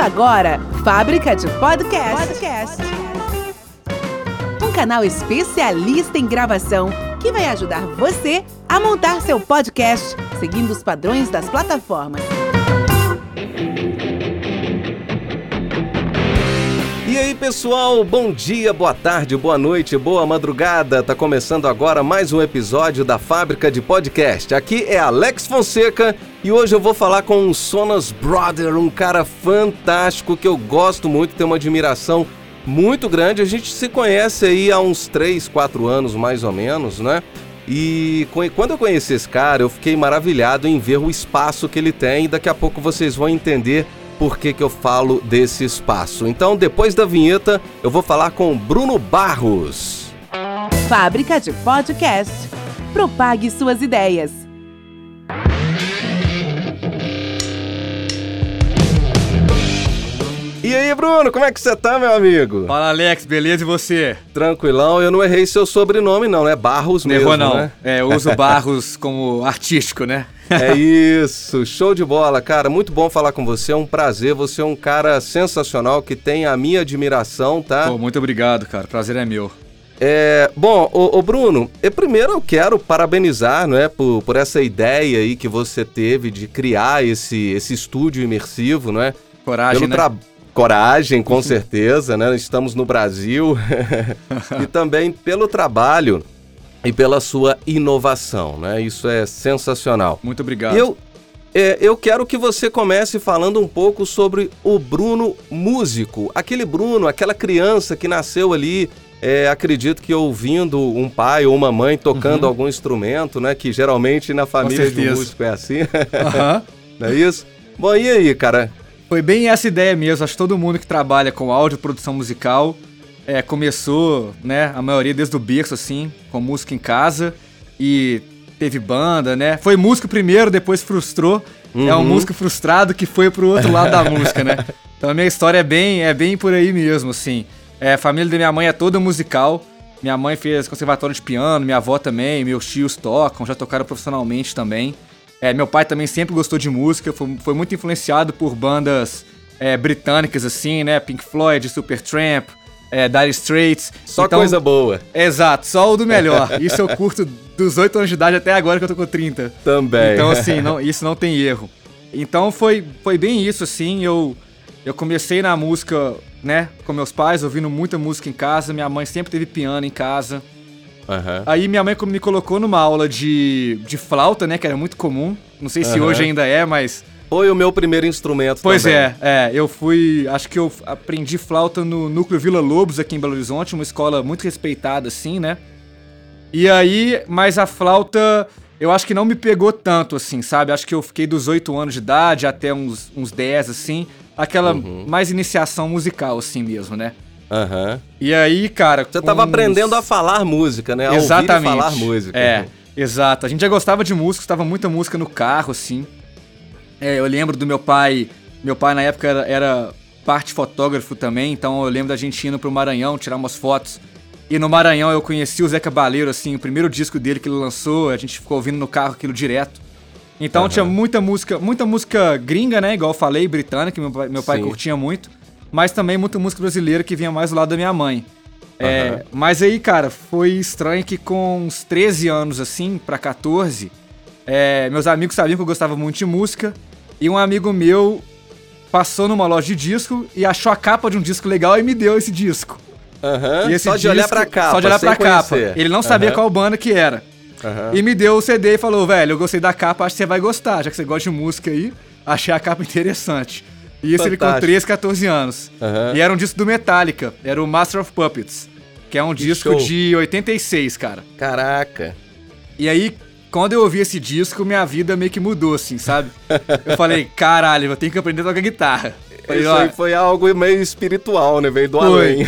Começa agora, Fábrica de Podcast. Podcast. Um canal especialista em gravação que vai ajudar você a montar seu podcast seguindo os padrões das plataformas. E aí, pessoal, bom dia, boa tarde, boa noite, boa madrugada. Tá começando agora mais um episódio da Fábrica de Podcast. Aqui é Alex Fonseca e hoje eu vou falar com o Sonas Brother, um cara fantástico que eu gosto muito, tenho uma admiração muito grande. A gente se conhece aí há uns 3, 4 anos mais ou menos, né? E quando eu conheci esse cara, eu fiquei maravilhado em ver o espaço que ele tem e daqui a pouco vocês vão entender por que, que eu falo desse espaço. Então, depois da vinheta, eu vou falar com Bruno Barros. Fábrica de Podcast. Propague suas ideias. E aí, Bruno, como é que você tá, meu amigo? Fala, Alex, beleza e você? Tranquilão, eu não errei seu sobrenome, não, é Barros não mesmo. Errou, não. Né? É, eu uso Barros como artístico, né? É isso, show de bola, cara. Muito bom falar com você, é um prazer. Você é um cara sensacional que tem a minha admiração, tá? Pô, muito obrigado, cara. Prazer é meu. É, bom, o, Bruno, eu, primeiro eu quero parabenizar, né, por, por essa ideia aí que você teve de criar esse, esse estúdio imersivo, não é? Coragem, Pelo né? Coragem, com certeza, né? Estamos no Brasil. e também pelo trabalho e pela sua inovação, né? Isso é sensacional. Muito obrigado. Eu, é, eu quero que você comece falando um pouco sobre o Bruno músico. Aquele Bruno, aquela criança que nasceu ali, é, acredito que ouvindo um pai ou uma mãe tocando uhum. algum instrumento, né? Que geralmente na família de músico é assim. Uhum. Não é isso? Bom, e aí, cara? Foi bem essa ideia mesmo. Acho que todo mundo que trabalha com áudio, produção musical, é, começou, né, a maioria desde o berço, assim, com música em casa. E teve banda, né? Foi músico primeiro, depois frustrou. Uhum. É um uhum. músico frustrado que foi pro outro lado da música, né? Então a minha história é bem, é bem por aí mesmo, assim. É, a família da minha mãe é toda musical. Minha mãe fez conservatório de piano, minha avó também, meus tios tocam, já tocaram profissionalmente também. É, meu pai também sempre gostou de música, foi, foi muito influenciado por bandas é, britânicas, assim, né? Pink Floyd, Supertramp, é, Dire Straits. Só então, coisa boa. Exato, só o do melhor. Isso eu curto dos 8 anos de idade até agora que eu tô com 30. Também. Então, assim, não, isso não tem erro. Então foi, foi bem isso, assim. Eu, eu comecei na música, né, com meus pais, ouvindo muita música em casa. Minha mãe sempre teve piano em casa. Uhum. Aí minha mãe me colocou numa aula de, de flauta, né? Que era muito comum. Não sei se uhum. hoje ainda é, mas. Foi o meu primeiro instrumento pois também. Pois é, é. Eu fui. Acho que eu aprendi flauta no Núcleo Vila Lobos aqui em Belo Horizonte, uma escola muito respeitada, assim, né? E aí, mas a flauta. Eu acho que não me pegou tanto, assim, sabe? Acho que eu fiquei dos 8 anos de idade até uns, uns 10, assim. Aquela uhum. mais iniciação musical, assim mesmo, né? Aham. Uhum. E aí, cara. Você tava aprendendo a falar música, né? A Exatamente. Ouvir e falar música. É, exato. A gente já gostava de música, estava muita música no carro, assim. É, eu lembro do meu pai. Meu pai na época era, era parte fotógrafo também, então eu lembro da gente indo pro Maranhão tirar umas fotos. E no Maranhão eu conheci o Zé Cabaleiro, assim, o primeiro disco dele que ele lançou, a gente ficou ouvindo no carro aquilo direto. Então uhum. tinha muita música, muita música gringa, né? Igual eu falei, britânica, que meu pai, meu pai curtia muito mas também muita música brasileira que vinha mais do lado da minha mãe. Uhum. É, mas aí, cara, foi estranho que com uns 13 anos, assim, pra 14, é, meus amigos sabiam que eu gostava muito de música, e um amigo meu passou numa loja de disco e achou a capa de um disco legal e me deu esse disco. Uhum. só de disco, olhar pra capa. Só de olhar pra capa. Ele não sabia uhum. qual banda que era. Uhum. E me deu o CD e falou, velho, eu gostei da capa, acho que você vai gostar, já que você gosta de música aí, achei a capa interessante. E isso ele com 13, 14 anos. Uhum. E era um disco do Metallica, era o Master of Puppets, que é um que disco show. de 86, cara. Caraca. E aí, quando eu ouvi esse disco, minha vida meio que mudou, assim, sabe? eu falei, caralho, eu tenho que aprender a tocar guitarra. Falei, Isso aí foi algo meio espiritual, né? Veio do foi. além.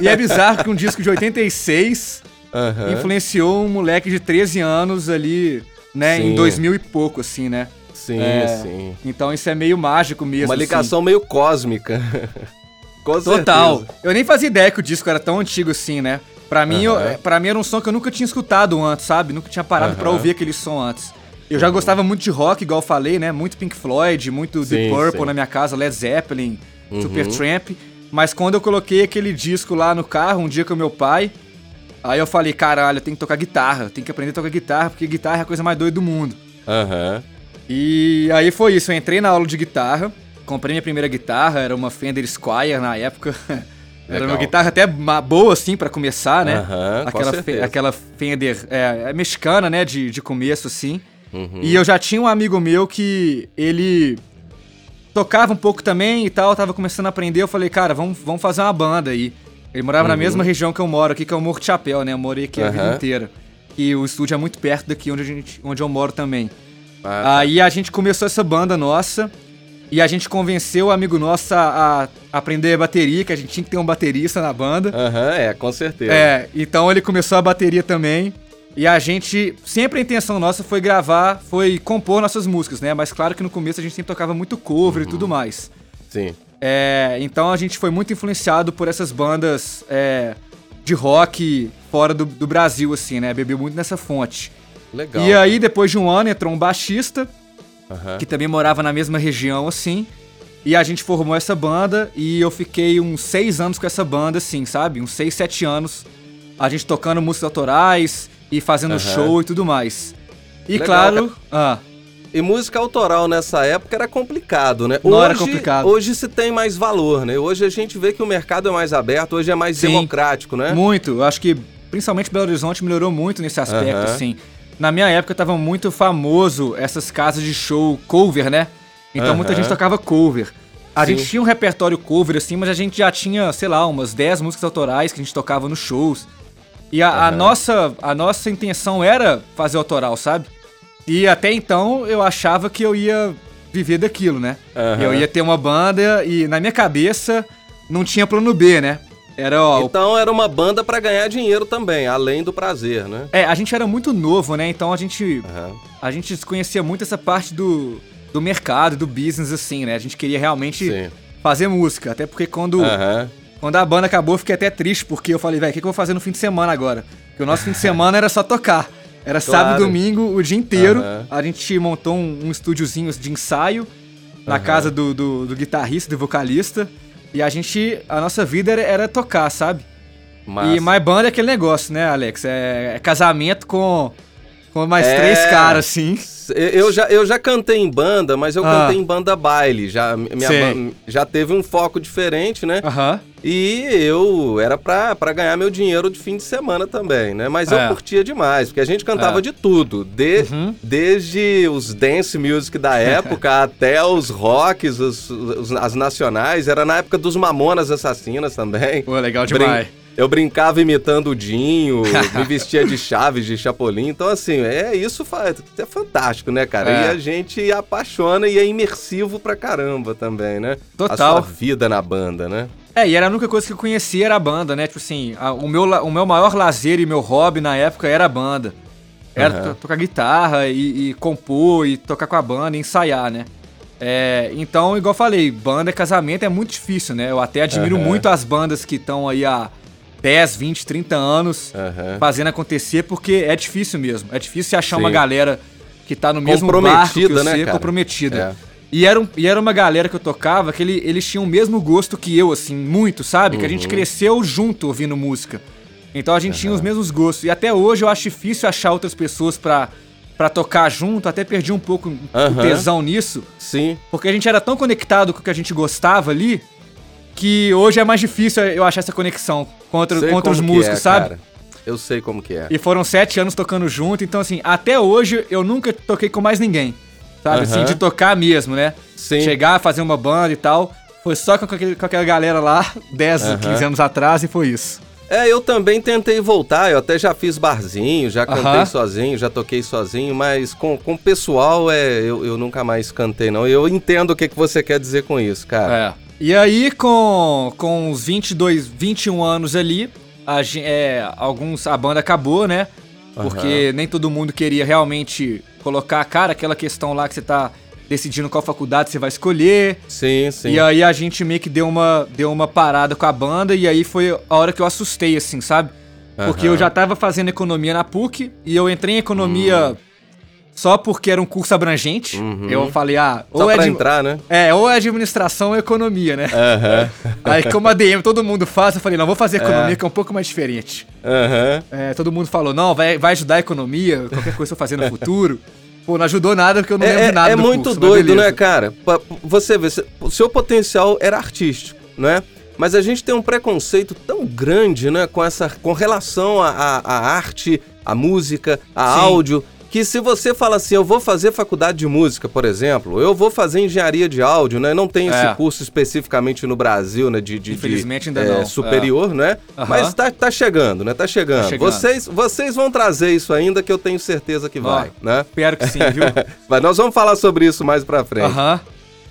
E é bizarro que um disco de 86 uhum. influenciou um moleque de 13 anos ali, né? Sim. Em 2000 e pouco, assim, né? Sim, é, sim. Então isso é meio mágico mesmo. Uma ligação assim. meio cósmica. Com Total. Certeza. Eu nem fazia ideia que o disco era tão antigo assim, né? Pra mim, uhum. eu, pra mim era um som que eu nunca tinha escutado antes, sabe? Nunca tinha parado uhum. pra ouvir aquele som antes. Eu já gostava muito de rock, igual eu falei, né? Muito Pink Floyd, muito sim, Deep Purple sim. na minha casa, Led Zeppelin, uhum. Supertramp. Mas quando eu coloquei aquele disco lá no carro, um dia com meu pai, aí eu falei, caralho, eu tenho que tocar guitarra, tenho que aprender a tocar guitarra, porque guitarra é a coisa mais doida do mundo. Aham. Uhum. E aí foi isso, eu entrei na aula de guitarra, comprei minha primeira guitarra, era uma Fender Squire na época. Era uma guitarra até boa, assim, para começar, né? Uhum, aquela, fe aquela Fender é, é, mexicana, né? De, de começo, assim. Uhum. E eu já tinha um amigo meu que ele tocava um pouco também e tal, tava começando a aprender. Eu falei, cara, vamos, vamos fazer uma banda aí. Ele morava uhum. na mesma região que eu moro aqui, que é o Morro de Chapéu, né? Eu morei aqui a vida inteira. E o estúdio é muito perto daqui onde, a gente, onde eu moro também. Ah, tá. Aí a gente começou essa banda nossa e a gente convenceu o amigo nosso a, a, aprender bateria, que a gente tinha que ter um baterista na banda. Aham, uhum, é, com certeza. É, então ele começou a bateria também. E a gente, sempre a intenção nossa foi gravar, foi compor nossas músicas, né? Mas claro que no começo a gente sempre tocava muito cover uhum. e tudo mais. Sim. É, então a gente foi muito influenciado por essas bandas é, de rock fora do, do Brasil, assim, né? Bebeu muito nessa fonte. Legal. E aí, depois de um ano, entrou um baixista, uhum. que também morava na mesma região, assim. E a gente formou essa banda e eu fiquei uns seis anos com essa banda, assim, sabe? Uns seis, sete anos. A gente tocando músicas autorais e fazendo uhum. show e tudo mais. E Legal, claro. Ah, e música autoral nessa época era complicado, né? Não hoje, era complicado. Hoje se tem mais valor, né? Hoje a gente vê que o mercado é mais aberto, hoje é mais Sim, democrático, né? Muito. Eu acho que principalmente Belo Horizonte melhorou muito nesse aspecto, uhum. assim. Na minha época tava muito famoso essas casas de show cover, né? Então uhum. muita gente tocava cover. A Sim. gente tinha um repertório cover, assim, mas a gente já tinha, sei lá, umas 10 músicas autorais que a gente tocava nos shows. E a, uhum. a, nossa, a nossa intenção era fazer autoral, sabe? E até então eu achava que eu ia viver daquilo, né? Uhum. Eu ia ter uma banda e na minha cabeça não tinha plano B, né? Era, ó, então era uma banda para ganhar dinheiro também, além do prazer, né? É, a gente era muito novo, né? Então a gente uhum. a gente desconhecia muito essa parte do, do mercado, do business assim, né? A gente queria realmente Sim. fazer música, até porque quando uhum. quando a banda acabou, eu fiquei até triste porque eu falei, velho, o que, que eu vou fazer no fim de semana agora? Porque o nosso fim de semana era só tocar. Era claro. sábado e domingo o dia inteiro. Uhum. A gente montou um, um estúdiozinho de ensaio na casa do, do, do guitarrista, do vocalista. E a gente, a nossa vida era, era tocar, sabe? Massa. E mais banda é aquele negócio, né, Alex? É, é casamento com, com mais é... três caras, assim. Eu já, eu já cantei em banda, mas eu ah. cantei em banda baile. Já, minha já teve um foco diferente, né? Uhum. E eu era pra, pra ganhar meu dinheiro de fim de semana também, né? Mas é. eu curtia demais, porque a gente cantava é. de tudo. De, uhum. Desde os dance music da época até os rocks, os, os, as nacionais. Era na época dos Mamonas Assassinas também. Pô, legal demais. Brin eu brincava imitando o Dinho, me vestia de Chaves, de Chapolin. Então, assim, é isso é fantástico, né, cara? É. E a gente apaixona e é imersivo pra caramba também, né? Total. A sua vida na banda, né? É, e era a única coisa que eu conhecia era a banda, né? Tipo assim, a, o, meu, o meu maior lazer e meu hobby na época era a banda. Era uhum. tocar guitarra e, e, compor e tocar com a banda e ensaiar, né? É, então, igual eu falei, banda, casamento é muito difícil, né? Eu até admiro uhum. muito as bandas que estão aí há 10, 20, 30 anos uhum. fazendo acontecer, porque é difícil mesmo. É difícil achar Sim. uma galera que tá no mesmo barco que você, né, comprometida. É. E era, um, e era uma galera que eu tocava que ele, eles tinham o mesmo gosto que eu, assim, muito, sabe? Uhum. Que a gente uhum. cresceu junto ouvindo música. Então a gente uhum. tinha os mesmos gostos. E até hoje eu acho difícil achar outras pessoas pra, pra tocar junto. Até perdi um pouco uhum. o tesão nisso. Sim. Porque a gente era tão conectado com o que a gente gostava ali que hoje é mais difícil eu achar essa conexão contra, contra os músicos, é, sabe? Cara. Eu sei como que é. E foram sete anos tocando junto, então assim, até hoje eu nunca toquei com mais ninguém. Sabe, assim, de tocar mesmo, né? Sim. Chegar, fazer uma banda e tal. Foi só com, aquele, com aquela galera lá, 10, uhum. 15 anos atrás, e foi isso. É, eu também tentei voltar, eu até já fiz barzinho, já cantei uhum. sozinho, já toquei sozinho, mas com, com o pessoal é, eu, eu nunca mais cantei, não. Eu entendo o que, que você quer dizer com isso, cara. É. E aí, com, com uns 22, 21 anos ali, a, é, alguns, a banda acabou, né? Porque uhum. nem todo mundo queria realmente colocar a cara, aquela questão lá que você tá decidindo qual faculdade você vai escolher. Sim, sim. E aí a gente meio que deu uma, deu uma parada com a banda e aí foi a hora que eu assustei, assim, sabe? Porque uhum. eu já tava fazendo economia na PUC e eu entrei em economia. Hum. Só porque era um curso abrangente. Uhum. Eu falei, ah, Só ou é, pra de- entrar, né? é, ou é administração ou economia, né? Aham. Aí, como a DM todo mundo faz, eu falei, não, vou fazer economia, É. que é um pouco mais diferente. Aham. É, todo mundo falou, não, vai, vai ajudar a economia, qualquer coisa eu fazer no futuro. Pô, não ajudou nada porque eu não lembro É, nada é do muito curso, doido, né, cara? Você vê, seu potencial era artístico, né? Mas a gente tem um preconceito tão grande, né, com essa, com relação à arte, à música, a Sim. áudio, que se você fala assim, eu vou fazer faculdade de música, por exemplo, eu vou fazer engenharia de áudio, né? Não tem esse É. curso especificamente no Brasil, né? De, de- de, Infelizmente ainda é, não, superior, né? Aham. Mas tá, tá chegando, né? Tá chegando. chegando. Vocês, vocês vão trazer isso ainda, que eu tenho certeza que vai, né? Espero que sim, viu? Mas nós vamos falar sobre isso mais pra frente. Aham.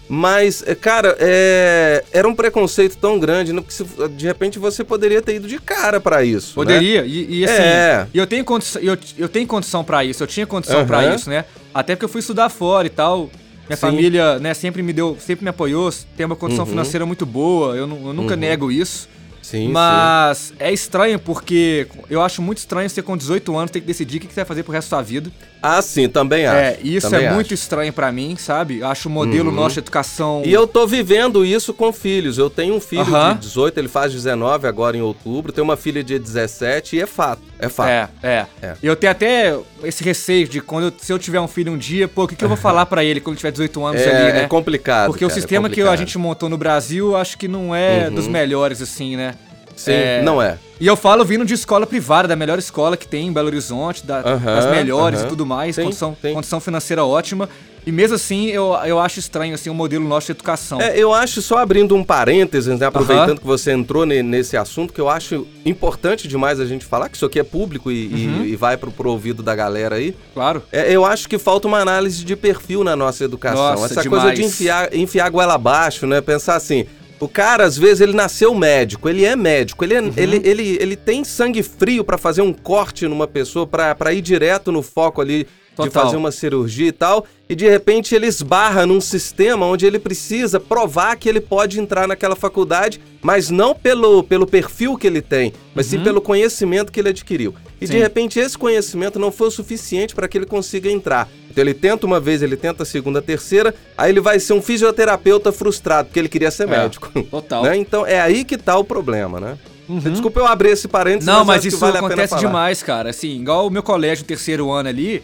Mas, é, cara, é, era um preconceito tão grande, né? Porque se- de repente você poderia ter ido de cara pra isso. né? Poderia, e, e assim, É. eu tenho condição, eu, eu tenho condição pra isso, eu tinha condição pra Aham. isso, né? Até porque eu fui estudar fora e tal. Minha Sim. família, né, sempre me deu, sempre me apoiou, tem uma condição Uhum. financeira muito boa, eu, eu nunca Uhum. nego isso. Sim, Mas é estranho porque eu acho muito estranho você com 18 anos ter que decidir o que que você vai fazer pro resto da sua vida. Ah, sim, também acho. É, isso também é acho. muito estranho pra mim, sabe? Acho o modelo Uhum. nosso de educação. E eu tô vivendo isso com filhos. Eu tenho um filho Aham. de 18, ele faz 19 agora em outubro. Tenho uma filha de 17 e é fato. É fato. É, é. É. Eu tenho até esse receio de quando eu- se eu tiver um filho um dia, pô, o que, que eu vou falar pra ele quando tiver 18 anos É, ali, né? é complicado. Porque o cara, é sistema que a gente montou no Brasil, acho que não é Uhum. dos melhores, assim, né? Sim, é- não é. E eu falo vindo de escola privada, da melhor escola que tem em Belo Horizonte, da- das melhores e tudo mais, Sim, condição, sim. condição financeira ótima. E mesmo assim, eu, eu acho estranho, assim, o modelo nosso de educação. É, eu acho, só abrindo um parênteses, né, aproveitando que você entrou ne- nesse assunto, que eu acho importante demais a gente falar, que isso aqui é público e, e- Uhum. e vai pro, pro ouvido da galera aí. Claro. É, eu acho que falta uma análise de perfil na nossa educação. Nossa, Essa coisa demais. de enfiar, enfiar a goela abaixo, né? Pensar assim, o cara, às vezes, ele nasceu médico, ele é médico, ele, é- Uhum. ele, ele, ele tem sangue frio pra fazer um corte numa pessoa, pra ir direto no foco ali de Total. fazer uma cirurgia e tal, e de repente ele esbarra num sistema onde ele precisa provar que ele pode entrar naquela faculdade, mas não pelo, pelo perfil que ele tem, mas sim Uhum. pelo conhecimento que ele adquiriu. E de Sim. repente esse conhecimento não foi o suficiente para que ele consiga entrar. Então ele tenta uma vez, ele tenta a segunda, a terceira, aí ele vai ser um fisioterapeuta frustrado, porque ele queria ser É, médico. total. Né? Então é aí que tá o problema, né? Uhum. Desculpa eu abrir esse parênteses, Não, mas que isso vale acontece demais, cara. Assim, igual o meu colégio, terceiro ano ali,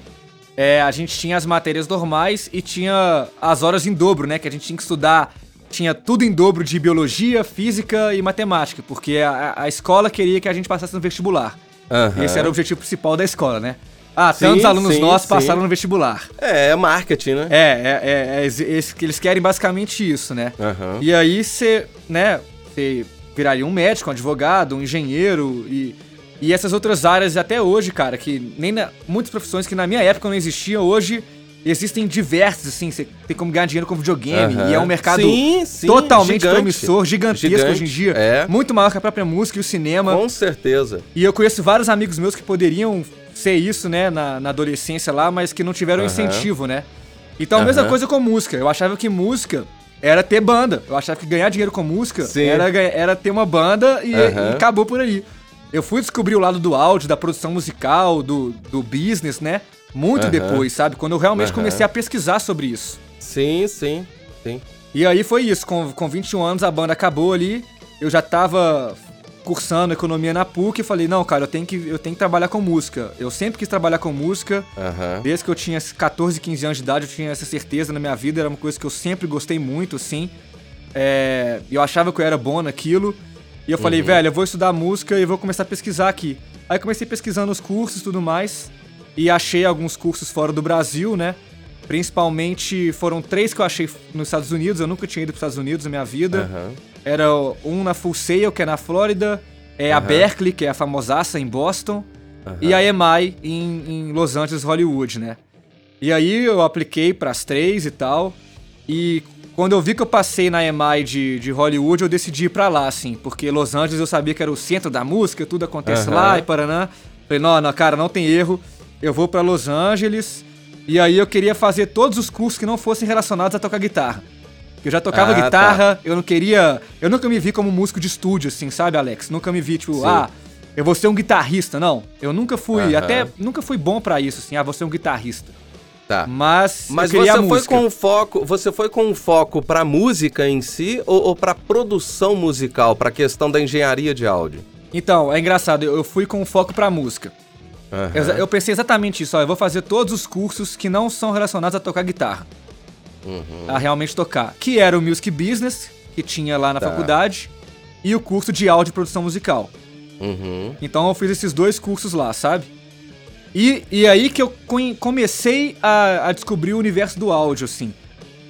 é, a gente tinha as matérias normais e tinha as horas em dobro, né? Que a gente tinha que estudar. Tinha tudo em dobro de biologia, física e matemática, porque a, a escola queria que a gente passasse no vestibular. Aham. Esse era o objetivo principal da escola, né? Ah, Sim, tantos alunos sim, nossos sim. passaram no vestibular. É, é marketing, né? É, é, é, é, eles querem basicamente isso, né? Aham. E aí você, né, você viraria um médico, um advogado, um engenheiro e, e essas outras áreas até hoje, cara, que nem na, muitas profissões que na minha época não existiam, hoje existem diversas, assim, você tem como ganhar dinheiro com videogame Aham. e é um mercado Sim, sim, totalmente gigante. promissor, gigantesco Gigante, hoje em dia, é. muito maior que a própria música e o cinema. Com certeza. E eu conheço vários amigos meus que poderiam ser isso, né, na, na adolescência lá, mas que não tiveram Aham. incentivo, né? Então a mesma Aham. coisa com música. Eu achava que música era ter banda. Eu achava que ganhar dinheiro com música Sim. era, era ter uma banda e, Aham. e acabou por aí. Eu fui descobrir o lado do áudio, da produção musical, do, do business, né? Muito Aham. depois, sabe? Quando eu realmente Aham. comecei a pesquisar sobre isso. Sim, sim, sim. E aí foi isso, com, com 21 anos a banda acabou ali, eu já tava cursando economia na PUC e falei, não, cara, eu tenho, que, eu tenho que trabalhar com música. Eu sempre quis trabalhar com música, Aham. desde que eu tinha 14, 15 anos de idade, eu tinha essa certeza na minha vida, era uma coisa que eu sempre gostei muito, assim. É, eu achava que eu era bom naquilo. E eu falei, velho, eu vou estudar música e vou começar a pesquisar aqui. Aí comecei pesquisando os cursos e tudo mais. E achei alguns cursos fora do Brasil, né? Principalmente foram três que eu achei nos Estados Unidos. Eu nunca tinha ido para os Estados Unidos na minha vida. Aham. Era um na Full Sail, que é na Flórida. É a Aham. Berkeley, que é a famosaça em Boston. Aham. E a EMI em, em Los Angeles, Hollywood, né? E aí eu apliquei pras três e tal. E quando eu vi que eu passei na EMI de, de Hollywood, eu decidi ir pra lá, assim. Porque Los Angeles eu sabia que era o centro da música, tudo acontece Aham. lá e Paraná. Falei, não, não, cara, não tem erro. Eu vou pra Los Angeles. E aí eu queria fazer todos os cursos que não fossem relacionados a tocar guitarra. Eu já tocava Ah, tá. guitarra, eu não queria. Eu nunca me vi como músico de estúdio, assim, sabe, Alex? Nunca me vi, tipo, Sim. ah, eu vou ser um guitarrista. Não. Eu nunca fui, Aham. até nunca fui bom pra isso, assim, ah, vou ser um guitarrista. Tá. Mas, Mas você foi com um foco, você foi com um foco pra música em si ou, ou para produção musical, pra questão da engenharia de áudio? Então, é engraçado, eu fui com foco pra música. Exa- Eu pensei exatamente isso, ó, eu vou fazer todos os cursos que não são relacionados a tocar guitarra. Uhum. A realmente tocar. Que era o Music Business, que tinha lá na Tá. faculdade, e o curso de áudio e produção musical. Uhum. Então eu fiz esses dois cursos lá, sabe? E, e aí que eu comecei a, a descobrir o universo do áudio, assim.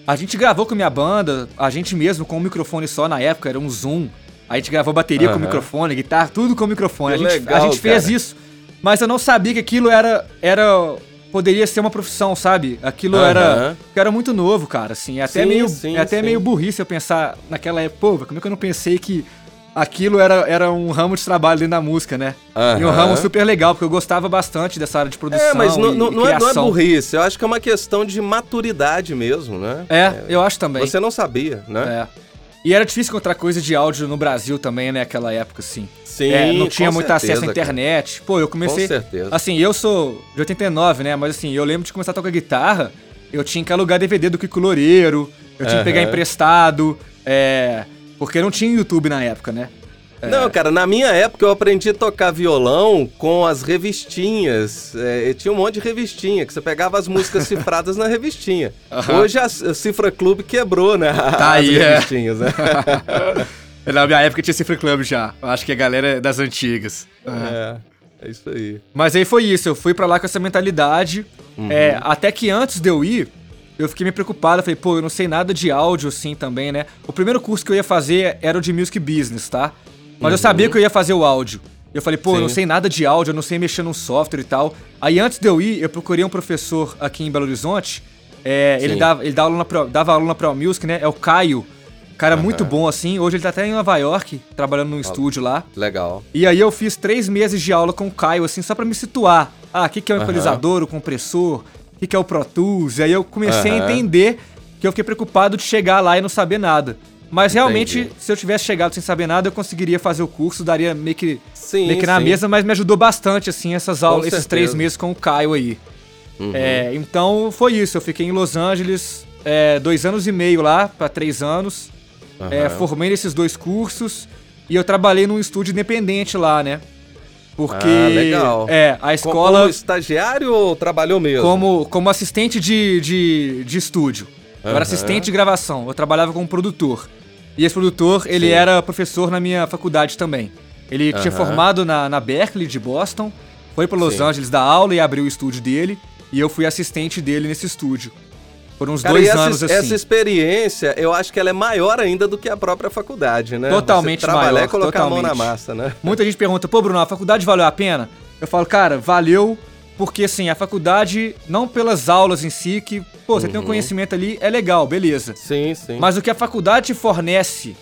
A gente gravou com a minha banda, a gente mesmo com um microfone só na época, era um Zoom. A gente gravou bateria com Aham. microfone, guitarra, tudo com microfone. A gente, legal, a gente fez cara. isso. Mas eu não sabia que aquilo era. era poderia ser uma profissão, sabe? Aquilo Aham. era. era muito novo, cara, assim. É até, Sim, meio, sim, é até sim. meio burrice eu pensar naquela época. Pô, como é que eu não pensei que aquilo era, era um ramo de trabalho dentro da música, né? E um ramo super legal, porque eu gostava bastante dessa área de produção. É, mas não, e- não- e não é, não é burrice, eu acho que é uma questão de maturidade mesmo, né? É, eu acho também. Você não sabia, né? É. E era difícil encontrar coisa de áudio no Brasil também, né? Aquela época, assim. Sim, É, não tinha muito certeza, acesso à cara. internet. Pô, eu comecei. Com certeza. Assim, eu sou de 89, né? Mas assim, eu lembro de começar a tocar guitarra. Eu tinha que alugar DVD do Kiko Loureiro. Eu tinha que pegar emprestado. É. Porque não tinha YouTube na época, né? Não, cara, na minha época eu aprendi a tocar violão com as revistinhas. É, e tinha um monte de revistinha, que você pegava as músicas cifradas na revistinha. Hoje a, a Cifra Clube quebrou, né? Tá as aí, é. revistinhas, né? Na minha época tinha Cifra Club já. Eu acho que a galera é das antigas. é, é isso aí. Mas aí foi isso, eu fui pra lá com essa mentalidade. Uhum. É, até que antes de eu ir, eu fiquei meio preocupado. Falei, pô, eu não sei nada de áudio assim também, né? O primeiro curso que eu ia fazer era o de Music Business, tá? Mas eu sabia que eu ia fazer o áudio. Eu falei, pô, eu não Uhum. Sim. sei nada de áudio, eu não sei mexer num software e tal. Aí antes de eu ir, eu procurei um professor aqui em Belo Horizonte. É, ele, Sim. dava, ele dava aula na dava aula na Pro Music, né? É o Caio. Cara muito bom assim. Hoje ele tá até em Nova York, trabalhando num estúdio lá. Legal. E aí eu fiz três meses de aula com o Caio, assim, só pra me situar. Ah, o que, que é o Aham. equalizador, o compressor, o que, que é o Pro Tools. E aí eu comecei a Aham. entender que eu fiquei preocupado de chegar lá e não saber nada. Mas realmente, Entendi. se eu tivesse chegado sem saber nada, eu conseguiria fazer o curso, daria meio que, Sim, meio que na sim. mesa, mas me ajudou bastante, assim, essas aulas, esses certeza. três meses com o Caio aí. Uhum. É, então foi isso, eu fiquei em Los Angeles é, dois anos e meio lá, pra três anos. É, Aham. formei nesses dois cursos e eu trabalhei num estúdio independente lá, né? Porque Ah, legal. é, a Co- escola Como estagiário ou trabalhou mesmo? como, como assistente de, de, de estúdio. Eu era assistente de gravação, eu trabalhava como produtor. E esse produtor, ele Sim. era professor na minha faculdade também. Ele tinha formado na, na Berkeley de Boston, foi para Los Sim. Angeles dar aula e abriu o estúdio dele, e eu fui assistente dele nesse estúdio. Por uns Cara, dois essa, anos assim. essa experiência, eu acho que ela é maior ainda do que a própria faculdade, né? Totalmente Você trabalhar maior, e colocar a mão na totalmente. massa, né? Muita gente pergunta, pô, Bruno, a faculdade valeu a pena? Eu falo, cara, valeu, porque assim, a faculdade, não pelas aulas em si, que, pô, você Uhum. tem um conhecimento ali, é legal, beleza. Sim, sim. Mas o que a faculdade te fornece,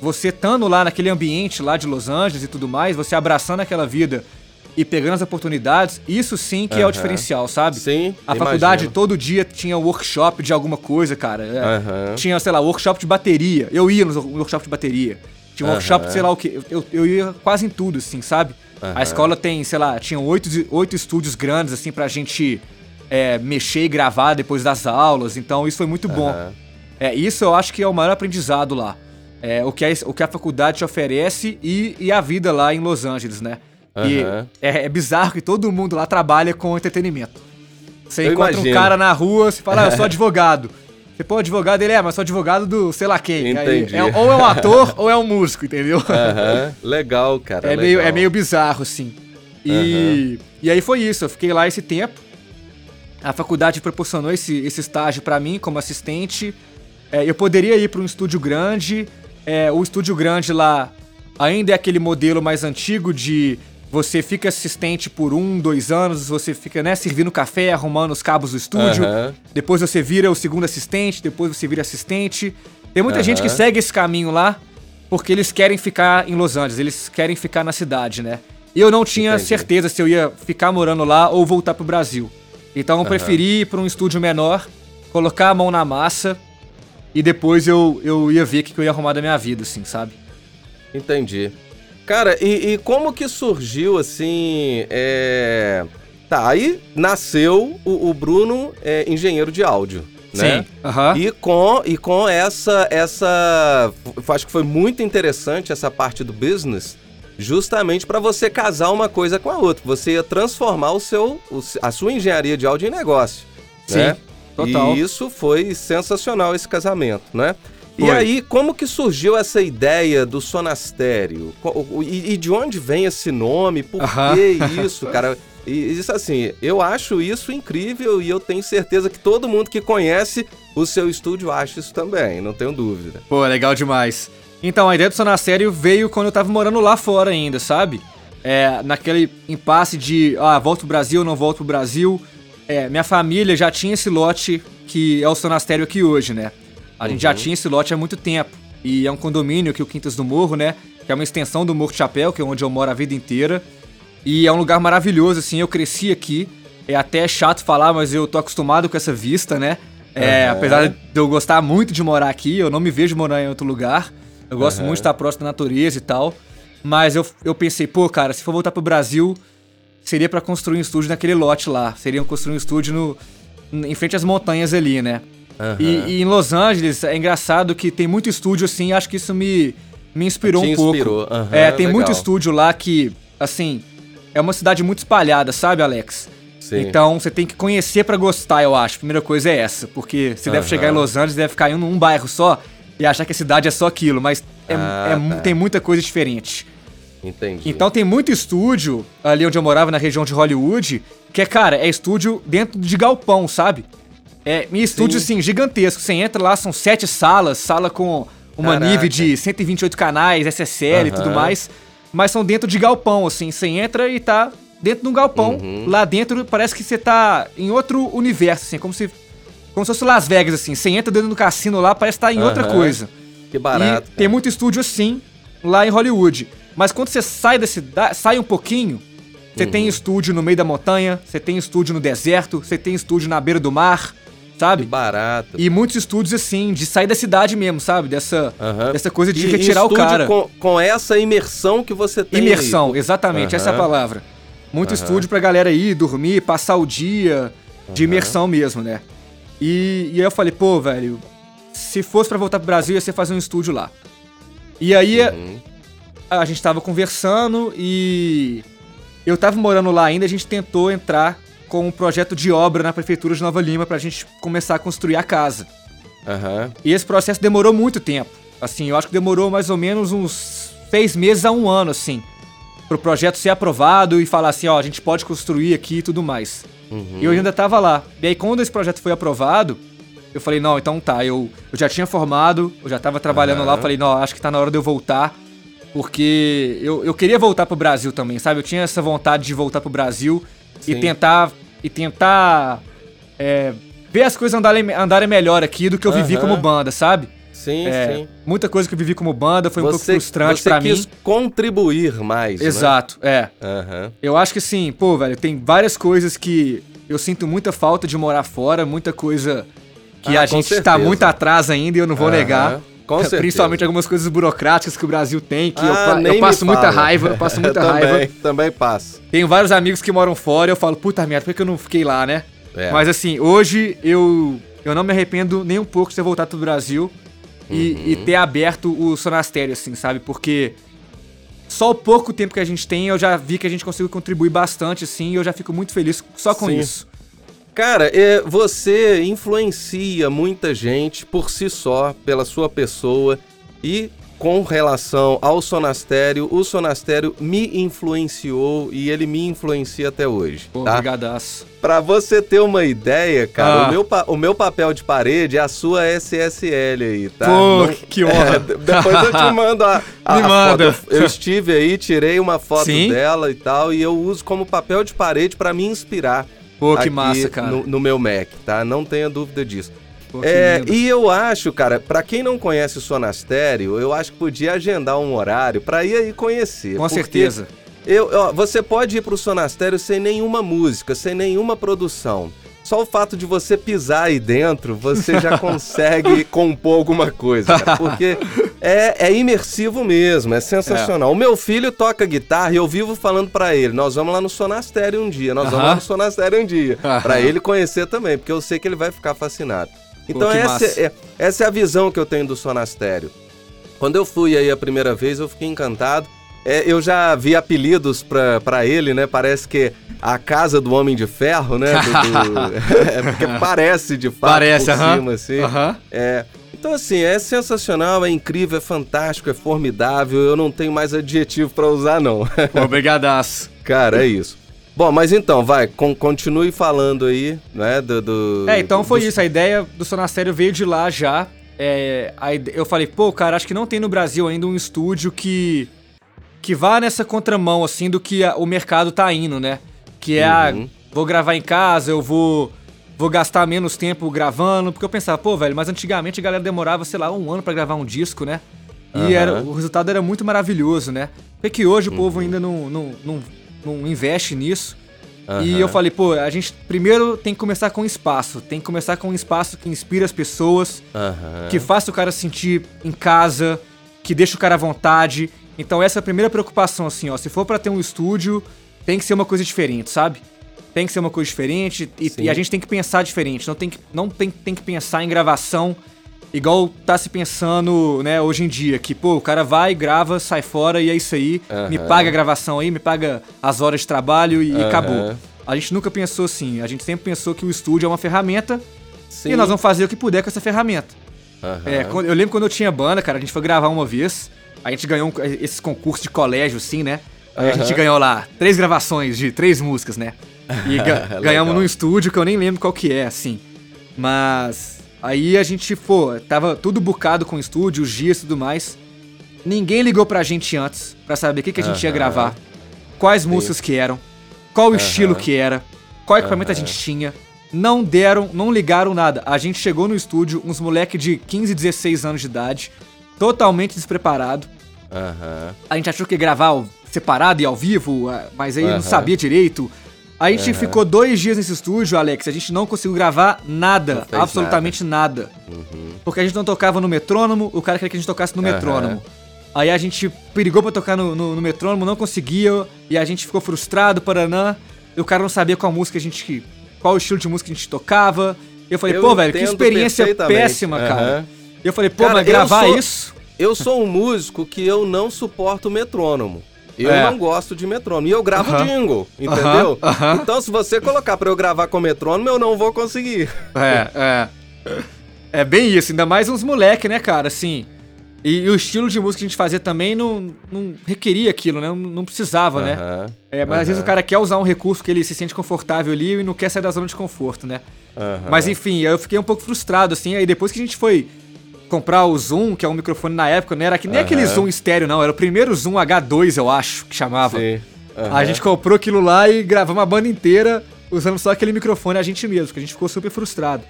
você estando lá naquele ambiente lá de Los Angeles e tudo mais, você abraçando aquela vida e pegando as oportunidades, isso sim que é o diferencial, sabe? Sim, A faculdade imagino. todo dia tinha workshop de alguma coisa, cara. Aham. Tinha, sei lá, workshop de bateria. Eu ia no workshop de bateria. Tinha um Aham. workshop, de sei lá o quê. Eu, eu ia quase em tudo, assim, sabe? Aham. A escola tem, sei lá, tinha oito, oito estúdios grandes, assim, pra gente é, mexer e gravar depois das aulas. Então isso foi muito bom. Aham. É, isso eu acho que é o maior aprendizado lá. É, o, que a, o que a faculdade te oferece e, e a vida lá em Los Angeles, né? E Aham. é, é bizarro que todo mundo lá trabalha com entretenimento. Você Eu encontra imagino. um cara na rua, você fala, ah, eu sou advogado. Você, pô, advogado, ele é, mas sou advogado do sei lá quem. Aí, Entendi. é- ou é um ator ou é um músico, entendeu? Aham. Legal, cara. É meio, legal. é meio bizarro, assim. E, e aí foi isso, eu fiquei lá esse tempo. A faculdade proporcionou esse, esse estágio pra mim como assistente. É, eu poderia ir pra um estúdio grande. É, o estúdio grande lá ainda é aquele modelo mais antigo de você fica assistente por um, dois anos, você fica, né, servindo café, arrumando os cabos do estúdio. Aham. Depois você vira o segundo assistente, depois você vira assistente. Tem muita Aham. gente que segue esse caminho lá porque eles querem ficar em Los Angeles, eles querem ficar na cidade, né? E eu não tinha Entendi. certeza se eu ia ficar morando lá ou voltar pro Brasil. Então eu preferi ir pra um estúdio menor, colocar a mão na massa e depois eu, eu ia ver o que que eu ia arrumar da minha vida, assim, sabe? Entendi. Cara, e, e como que surgiu, assim, é, Tá, aí nasceu o, o Bruno é, engenheiro de áudio. Né? Sim. Aham. E com, e com essa, essa. Acho que foi muito interessante essa parte do business, justamente para você casar uma coisa com a outra. Você ia transformar o seu, o- a sua engenharia de áudio em negócio. Sim, né? total. E isso foi sensacional, esse casamento, né? E aí, como que surgiu essa ideia do sonastério? E, e de onde vem esse nome? Por que isso, cara? E isso assim, eu acho isso incrível e eu tenho certeza que todo mundo que conhece o seu estúdio acha isso também, não tenho dúvida. Pô, legal demais. Então, a ideia do Sonastério veio quando eu tava morando lá fora ainda, sabe? É, naquele impasse de, ah, volto pro Brasil, não volto pro Brasil. É, minha família já tinha esse lote que é o Sonastério aqui hoje, né? A gente já tinha esse lote há muito tempo. E é um condomínio aqui, o Quintas do Morro, né? Que é uma extensão do Morro de Chapéu, que é onde eu moro a vida inteira. E é um lugar maravilhoso, assim, eu cresci aqui. É até chato falar, mas eu tô acostumado com essa vista, né? É, Aham. apesar de eu gostar muito de morar aqui, eu não me vejo morar em outro lugar. Eu gosto Aham. muito de estar próximo da natureza e tal. Mas eu, eu pensei, pô, cara, se for voltar pro Brasil, seria pra construir um estúdio naquele lote lá. Seria construir um estúdio no, em frente às montanhas ali, né? Aham. E, e em Los Angeles é engraçado que tem muito estúdio assim, acho que isso me, me inspirou Te um pouco. inspirou, aham, é, tem muito legal. estúdio lá que, assim, é uma cidade muito espalhada, sabe, Alex? Sim. Então você tem que conhecer pra gostar, eu acho. Primeira coisa é essa, porque você deve Aham. chegar em Los Angeles, deve ficar em um, um bairro só e achar que a cidade é só aquilo, mas é, Ah, é tá. tem muita coisa diferente. Entendi. Então tem muito estúdio ali onde eu morava, na região de Hollywood, que é, cara, é estúdio dentro de galpão, sabe? É, e estúdio, Sim. assim, gigantesco. Você entra lá, são sete salas, sala com uma Caraca. nível de 128 canais, SSL e tudo mais. Mas são dentro de galpão, assim. Você entra e tá dentro de um galpão. Uhum. Lá dentro parece que você tá em outro universo, assim, como se. Como se fosse Las Vegas, assim. Você entra dentro do cassino lá, parece estar em outra Aham. coisa. que barato. E tem muito estúdio assim lá em Hollywood. Mas quando você sai da cidade, sai um pouquinho, você Uhum. tem estúdio no meio da montanha, você tem estúdio no deserto, você tem estúdio na beira do mar, Sabe? barato. E muitos estúdios assim, de sair da cidade mesmo, sabe? Dessa, Aham. dessa coisa de retirar o cara. Com, com essa imersão que você tem. aí. Imersão, exatamente, essa é a palavra. Muito Aham. estúdio pra galera ir, dormir, passar o dia de imersão mesmo, né? E, e aí eu falei, pô, velho, se fosse pra voltar pro Brasil, ia ser fazer um estúdio lá. E aí Uhum. a gente tava conversando e eu tava morando lá ainda, a gente tentou entrar com um projeto de obra na prefeitura de Nova Lima pra gente começar a construir a casa. Aham. E esse processo demorou muito tempo. Assim, eu acho que demorou mais ou menos uns seis meses a um ano, assim, pro projeto ser aprovado e falar assim, ó, a gente pode construir aqui e tudo mais. Uhum. E eu ainda tava lá. E aí, quando esse projeto foi aprovado, eu falei, não, então tá, eu, eu já tinha formado, eu já tava trabalhando lá, eu falei, não, acho que tá na hora de eu voltar. Porque eu, eu queria voltar pro Brasil também, sabe? Eu tinha essa vontade de voltar pro Brasil e Sim. tentar. E tentar. é, ver as coisas andarem, andarem melhor aqui do que eu vivi Aham. como banda, sabe? Sim, É, sim. muita coisa que eu vivi como banda foi um pouco frustrante você pra quis mim. contribuir mais. né? Exato, é. Aham. Eu acho que assim, pô, velho, tem várias coisas que eu sinto muita falta de morar fora, muita coisa que Ah, a gente tá certeza. muito atrás ainda e eu não vou Aham, negar. Com certeza. Principalmente algumas coisas burocráticas que o Brasil tem, que eu, Ah, eu me passo muita raiva, eu passo muita também, raiva. Também passo. Tenho vários amigos que moram fora e eu falo, puta merda, por que eu não fiquei lá, né? É. Mas assim, hoje eu, eu não me arrependo nem um pouco de ter voltado pro Brasil e, Uhum. e ter aberto o Sonastério, assim, sabe? Porque só o pouco tempo que a gente tem, eu já vi que a gente conseguiu contribuir bastante, assim, e eu já fico muito feliz só com Sim. isso. Cara, é, você influencia muita gente por si só, pela sua pessoa e com relação ao Sonastério, o Sonastério me influenciou e ele me influencia até hoje, tá? brigadaço. Pra você ter uma ideia, cara, Ah. o, meu o meu papel de parede é a sua SSL aí, tá? Pô, que honra. É, de- depois eu te mando a, a- Me manda. foto. Eu estive aí, tirei uma foto Sim. dela e tal, e eu uso como papel de parede pra me inspirar. Pô, que massa, cara. No, no meu Mac, tá? Não tenha dúvida disso. Pô, É, e eu acho, cara, pra quem não conhece o Sonastério, eu acho que podia agendar um horário pra ir aí conhecer. Com certeza. eu, ó, você pode ir pro Sonastério sem nenhuma música, sem nenhuma produção. Só o fato de você pisar aí dentro, você já consegue compor alguma coisa, cara. Porque É, é imersivo mesmo, é sensacional. O meu filho toca guitarra e eu vivo falando pra ele: nós vamos lá no Sonastério um dia, nós vamos Aham. lá no Sonastério um dia. Aham. Pra ele conhecer também, porque eu sei que ele vai ficar fascinado. Então que essa é, essa é a visão que eu tenho do Sonastério. Quando eu fui aí a primeira vez, eu fiquei encantado. É, eu já vi apelidos pra, pra ele, né? Parece que a casa do Homem de Ferro, né? Do- do- é porque parece de fato Parece, por aham. cima, assim. Aham. É, então assim, é sensacional, é incrível, é fantástico, é formidável. Eu não tenho mais adjetivo pra usar não. Obrigadaço. Cara, é isso. Bom, mas então, vai, con- continue falando aí, né, do... do- É, então foi do- isso. A ideia do Sonastério veio de lá já. É, eu falei, pô, cara, acho que não tem no Brasil ainda um estúdio que que vá nessa contramão, assim, do que a- o mercado tá indo, né? Que é, a, Uhum. vou gravar em casa, eu vou vou gastar menos tempo gravando, porque eu pensava, pô, velho, mas antigamente a galera demorava, sei lá, um ano pra gravar um disco, né? E Aham. era, o resultado era muito maravilhoso, né? Por que que hoje o Uhum. povo ainda não, não, não, não investe nisso? E Aham. eu falei, pô, a gente primeiro tem que começar com espaço. Tem que começar com um espaço que inspira as pessoas, Aham. que faça o cara se sentir em casa, que deixa o cara à vontade. Então essa é a primeira preocupação, assim, ó. Se for pra ter um estúdio, tem que ser uma coisa diferente, sabe? Tem que ser uma coisa diferente e, e a gente tem que pensar diferente. Não tem que, não tem, tem que pensar em gravação igual tá se pensando, né, hoje em dia. Que, pô, o cara vai, grava, sai fora e é isso aí. Me paga a gravação aí, me paga as horas de trabalho e, e acabou. A gente nunca pensou assim. A gente sempre pensou que o estúdio é uma ferramenta Sim. e nós vamos fazer o que puder com essa ferramenta. Aham. É, eu lembro quando eu tinha banda, cara, a gente foi gravar uma vez, a gente ganhou um- esses concursos de colégio, assim, né? Aí a gente ganhou lá três gravações de três músicas, né? E ga- Legal. ganhamos num estúdio que eu nem lembro qual que é, assim. Mas aí a gente, pô, tava tudo bucado com o estúdio, os dias e tudo mais. Ninguém ligou pra gente antes pra saber o que, que a gente ia Aham. gravar, quais músicas que eram, qual o estilo Aham. que era, qual equipamento a gente tinha. Não deram, não ligaram nada. A gente chegou no estúdio, uns moleque de 15, 16 anos de idade, totalmente despreparado. Aham. A gente achou que ia gravar separado e ao vivo, ah, mas aí Aham. não sabia direito. A gente ficou dois dias nesse estúdio, Alex, a gente não conseguiu gravar nada, absolutamente nada. Porque a gente não tocava no metrônomo, o cara queria que a gente tocasse no Aham. metrônomo. Aí a gente perigou pra tocar no, no, no metrônomo, não conseguia, e a gente ficou frustrado, paranã. E o cara não sabia qual música a gente. qual estilo de música a gente tocava. Eu falei, Eu pô, velho, que experiência péssima, cara. E eu falei, pô, Cara, mas gravar sou- isso. Eu sou um músico que eu não suporto metrônomo. Eu É. não gosto de metrônomo. E eu gravo Aham. jingle, entendeu? aham. Então, se você colocar pra eu gravar com metrônomo, eu não vou conseguir. É, é. É bem isso, ainda mais uns moleque, né, cara, assim. E, e o estilo de música que a gente fazia também não, não requeria aquilo, né? Não, não precisava, né? É, mas às vezes o cara quer usar um recurso que ele se sente confortável ali e não quer sair da zona de conforto, né? Mas enfim, eu fiquei um pouco frustrado, assim. Aí depois que a gente foi comprar o Zoom, que é um microfone na época, não era que nem Aham. aquele Zoom estéreo, não. Era o primeiro Zoom H2, eu acho, que chamava. Sim. Aham. A gente comprou aquilo lá e gravamos a banda inteira usando só aquele microfone a gente mesmo, porque a gente ficou super frustrado.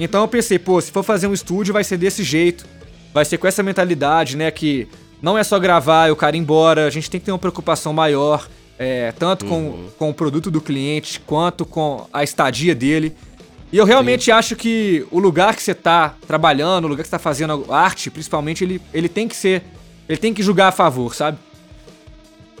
Então eu pensei, pô, se for fazer um estúdio vai ser desse jeito, vai ser com essa mentalidade, né, que não é só gravar e o cara ir embora, a gente tem que ter uma preocupação maior, é, tanto com, com o produto do cliente quanto com a estadia dele. E eu realmente acho que o lugar que você tá trabalhando, o lugar que você tá fazendo arte, principalmente, ele, ele tem que ser. Ele tem que julgar a favor, sabe?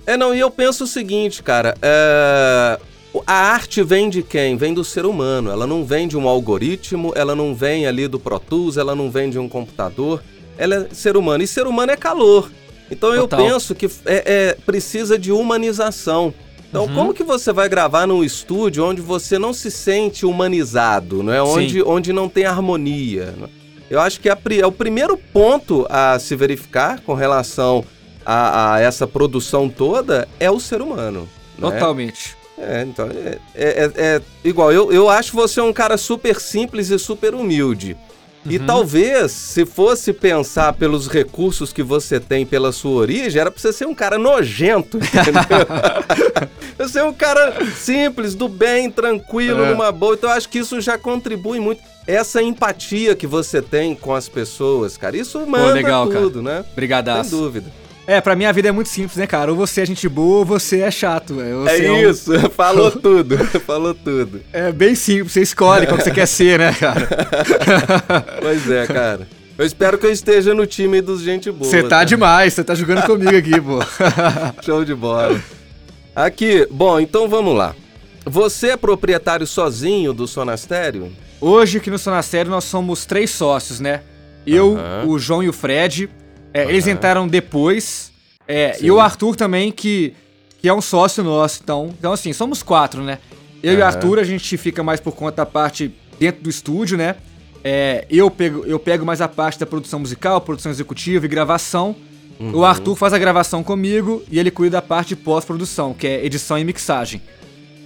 É, não, e eu penso o seguinte, cara. é, A arte vem de quem? Vem do ser humano. Ela não vem de um algoritmo, ela não vem ali do Pro Tools, ela não vem de um computador. Ela é ser humano. E ser humano é calor. Então eu Total. penso que é, é, precisa de humanização. Então, Uhum. como que você vai gravar num estúdio onde você não se sente humanizado, não é? Onde, onde não tem harmonia? né? Eu acho que é, a é o primeiro ponto a se verificar com relação a, a essa produção toda é o ser humano. né? Totalmente. É, então, é, é- é- é igual, eu, eu acho você um cara super simples e super humilde. E Uhum. talvez, se fosse pensar pelos recursos que você tem pela sua origem, era pra você ser um cara nojento, entendeu? você é um cara simples, do bem, tranquilo, É. numa boa. Então eu acho que isso já contribui muito. Essa empatia que você tem com as pessoas, cara, isso manda legal, cara. tudo, né? Sem Brigadaço. dúvida. É, pra mim a vida é muito simples, né, cara? Ou você é gente boa ou você é chato. você É um- isso, falou tudo, falou tudo. É bem simples, você escolhe qual que você quer ser, né, cara? Pois é, cara. Eu espero que eu esteja no time dos gente boa. Você tá demais, você tá jogando comigo aqui, pô. Show de bola. Aqui, bom, então vamos lá. Você é proprietário sozinho do Sonastério? Hoje aqui no Sonastério nós somos três sócios, né? Eu, Aham. o João e o Fred. É, Eles entraram depois. É, e o Arthur também, que, que é um sócio nosso. Então, então, assim, somos quatro, né? Eu e o. Arthur, a gente fica mais por conta da parte dentro do estúdio, né? É, eu, pego, eu pego mais a parte da produção musical, produção executiva e gravação. Uhum. O Arthur faz a gravação comigo e ele cuida da parte de pós-produção, que é edição e mixagem.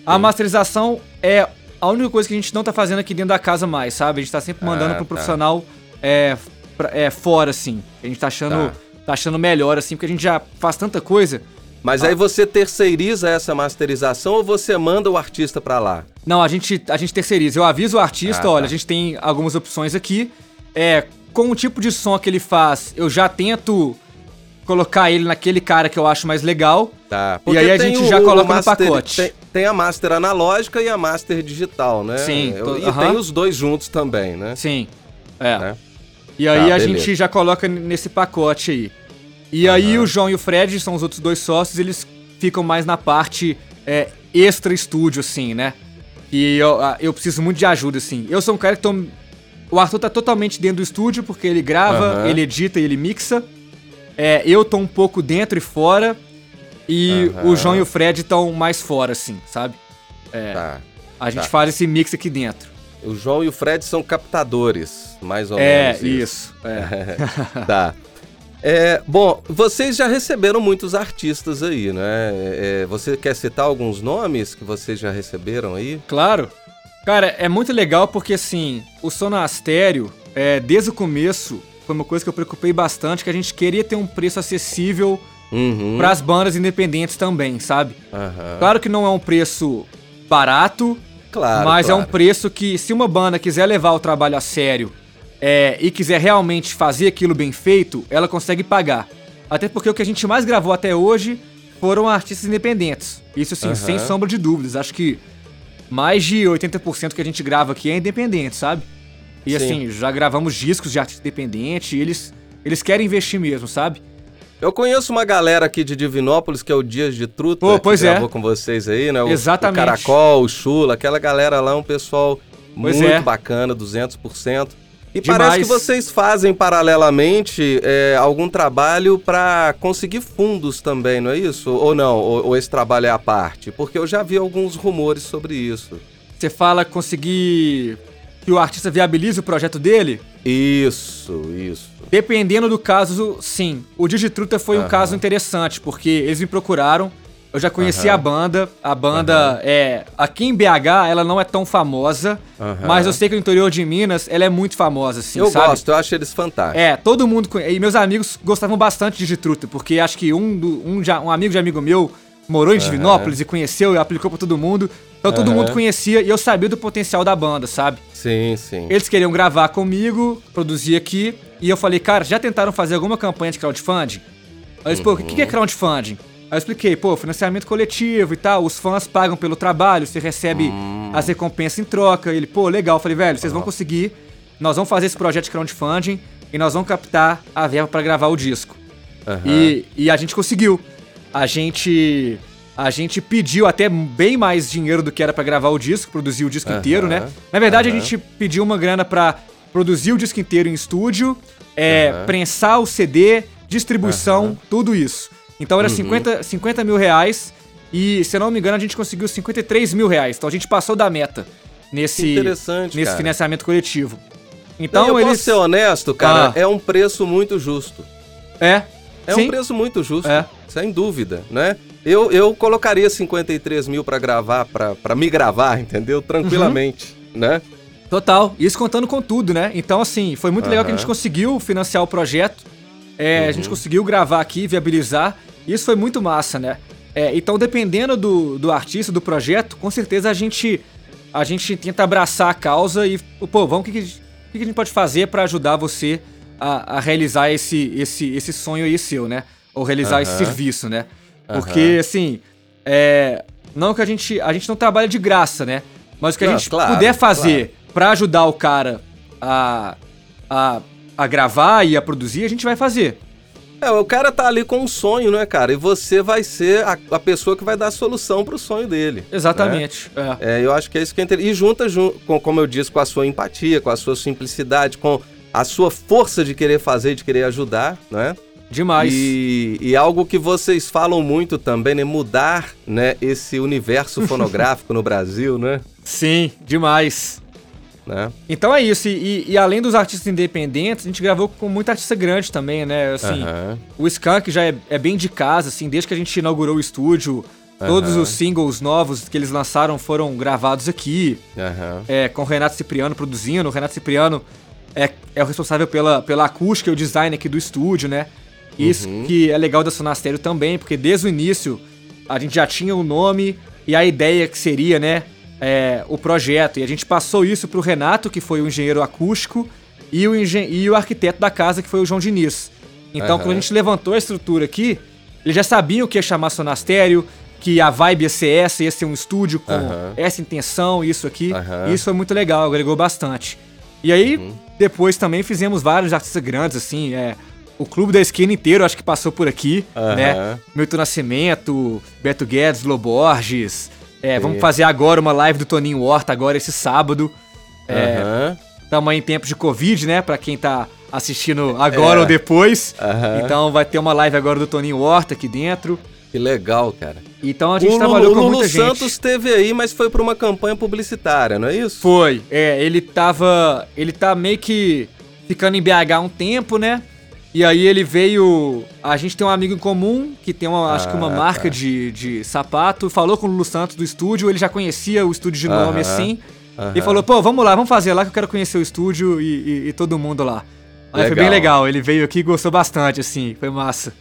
A masterização é a única coisa que a gente não tá fazendo aqui dentro da casa mais, sabe? A gente tá sempre mandando Ah, pro tá. profissional é, pra- é, fora, assim. A gente tá achando, Tá. tá achando melhor, assim, porque a gente já faz tanta coisa. Mas Ah. aí você terceiriza essa masterização ou você manda o artista pra lá? Não, a gente, a gente terceiriza. Eu aviso o artista, Ah, tá. olha, a gente tem algumas opções aqui. É, com o tipo de som que ele faz, eu já tento colocar ele naquele cara que eu acho mais legal. Tá. E aí a gente já coloca no pacote. Tem, tem a master analógica e a master digital, né? Sim, Eu- tô- E aham. tem os dois juntos também, né? Sim. É. Né? E aí Tá, a beleza. gente já coloca nesse pacote aí. E aí Aham. o João e o Fred são os outros dois sócios, eles ficam mais na parte é, extra estúdio, assim, né? E eu, eu preciso muito de ajuda, assim. Eu sou um cara que tô. O Arthur tá totalmente dentro do estúdio, porque ele grava, Aham. ele edita e ele mixa. É, eu tô um pouco dentro e fora. E Aham. o João e o Fred estão mais fora, assim, sabe? É, Tá. a gente tá. faz esse mix aqui dentro. O João e o Fred são captadores, mais ou É, menos. isso. é. tá. É, bom, vocês já receberam muitos artistas aí, né? É, você quer citar alguns nomes que vocês já receberam aí? Claro. Cara, é muito legal porque, assim, o Sonastério, é, desde o começo, foi uma coisa que eu preocupei bastante, que a gente queria ter um preço acessível Uhum. para as bandas independentes também, sabe? Aham. Claro que não é um preço barato, Claro, mas é um claro. preço que, se uma banda quiser levar o trabalho a sério é, e quiser realmente fazer aquilo bem feito, ela consegue pagar. Até porque o que a gente mais gravou até hoje foram artistas independentes. Isso, assim, Aham. sem sombra de dúvidas. Acho que mais de 80% que a gente grava aqui é independente, sabe? E Sim. assim, já gravamos discos de artista independente e eles, eles querem investir mesmo, sabe? Eu conheço uma galera aqui de Divinópolis, que é o Dias de Truta, Pô, pois que é. gravou com vocês aí, né? O, Exatamente. O Caracol, o Chula, aquela galera lá é um pessoal Pois muito é. bacana, 200%. E Demais. parece que vocês fazem paralelamente é, algum trabalho para conseguir fundos também, não é isso? Ou não? Ou, ou esse trabalho é à parte? Porque eu já vi alguns rumores sobre isso. Você fala conseguir que o artista viabilize o projeto dele? Isso, isso. Dependendo do caso, sim. O Digitruta foi um Aham. caso interessante, porque eles me procuraram. Eu já conheci Aham. a banda. A banda é. Aqui em BH, ela não é tão famosa. Mas eu sei que no interior de Minas ela é muito famosa, assim, eu sabe? gosto, eu acho eles fantásticos. É, todo mundo. E meus amigos gostavam bastante de Digitruta, porque acho que um, do- um, já- um amigo de amigo meu morou em Divinópolis e conheceu e aplicou pra todo mundo. Então todo Aham. mundo conhecia e eu sabia do potencial da banda, sabe? Sim, sim. Eles queriam gravar comigo, produzir aqui, e eu falei, cara, já tentaram fazer alguma campanha de crowdfunding? Aí eles, pô, o que que é crowdfunding? Aí eu expliquei, pô, financiamento coletivo e tal, os fãs pagam pelo trabalho, você recebe as recompensas em troca. Ele, pô, legal. Eu falei, velho, vocês vão conseguir, nós vamos fazer esse projeto de crowdfunding e nós vamos captar a verba pra gravar o disco. Aham. E, e a gente conseguiu. A gente. A gente pediu até bem mais dinheiro do que era pra gravar o disco, produzir o disco Aham, inteiro, né? Na verdade, aham. a gente pediu uma grana pra produzir o disco inteiro em estúdio, é, Aham. prensar o CD, distribuição, tudo isso. Então Uhum. era 50, 50 mil reais e, se eu não me engano, a gente conseguiu 53 mil reais. Então a gente passou da meta nesse, nesse cara. financiamento coletivo. Não, Então eu eles. posso ser honesto, cara, Ah. é um preço muito justo. É. É sim. um preço muito justo, É. sem dúvida, né? Eu, eu colocaria 53 mil pra gravar, pra, pra me gravar, entendeu? Tranquilamente, Uhum. né? Total. Isso contando com tudo, né? Então, assim, foi muito legal que a gente conseguiu financiar o projeto. É, A Uhum. gente conseguiu gravar aqui, viabilizar. Isso foi muito massa, né? É, então, dependendo do, do artista, do projeto, com certeza a gente, a gente tenta abraçar a causa e, pô, vamos, o que, que, que a gente pode fazer pra ajudar você a, a realizar esse, esse, esse sonho aí seu, né? Ou realizar esse Aham. serviço, né? Porque, assim, é, não que a gente, a gente não trabalha de graça, né? Mas o que a Não, gente claro, puder fazer pra ajudar o cara a, a a gravar e a produzir, a gente vai fazer. É, o cara tá ali com um sonho, né, cara? E você vai ser a, a pessoa que vai dar a solução pro sonho dele. Exatamente. Né? É. é. eu acho que é isso que é interessante. E junta, jun com, como eu disse, com a sua empatia, com a sua simplicidade, com a sua força de querer fazer, de querer ajudar, né? Demais. E, e, algo que vocês falam muito também, né? Mudar né, esse universo fonográfico no Brasil, né? Sim, demais. Né? Então é isso, e, e, além dos artistas independentes, a gente gravou com muita artista grande também, né? Assim, uhum. O Skunk já é, é, bem de casa, assim, desde que a gente inaugurou o estúdio, uhum. todos os singles novos que eles lançaram foram gravados aqui, uhum. é, com o Renato Cipriano produzindo. O Renato Cipriano é, é o responsável pela, pela acústica e o design aqui do estúdio, né? Isso uhum. que é legal da Sonastério também, porque desde o início a gente já tinha o nome e a ideia que seria, né? É, o projeto. E a gente passou isso para o Renato, que foi o engenheiro acústico, e o, engen e o arquiteto da casa, que foi o João Diniz. Então, uhum. quando a gente levantou a estrutura aqui, eles já sabiam que ia chamar Sonastério, que a vibe ia ser essa, ia ser um estúdio com uhum. essa intenção, isso aqui. Uhum. Isso foi muito legal, agregou bastante. E aí, uhum. depois também fizemos vários artistas grandes, assim, é, o clube da esquina inteiro acho que passou por aqui, né? Milton Nascimento, Beto Guedes, Loborges, é, vamos fazer agora uma live do Toninho Horta, agora esse sábado. É, Estamos em tempos de Covid, né? Pra quem tá assistindo agora é. ou depois. Uhum. Então vai ter uma live agora do Toninho Horta aqui dentro. Que legal, cara. Então a gente o trabalhou com muita gente. O Santos teve aí, mas foi pra uma campanha publicitária, não é isso? Foi. É, ele tava. Ele tá meio que ficando em BH um tempo, né? E aí ele veio. A gente tem um amigo em comum que tem uma, ah, acho que uma ah, marca tá. de, de sapato. Falou com o Lulu Santos do estúdio, ele já conhecia o estúdio de nome uh -huh, assim. Uh -huh. E falou: pô, vamos lá, vamos fazer lá que eu quero conhecer o estúdio e, e, e todo mundo lá. Aí legal. foi bem legal, ele veio aqui e gostou bastante, assim, foi massa.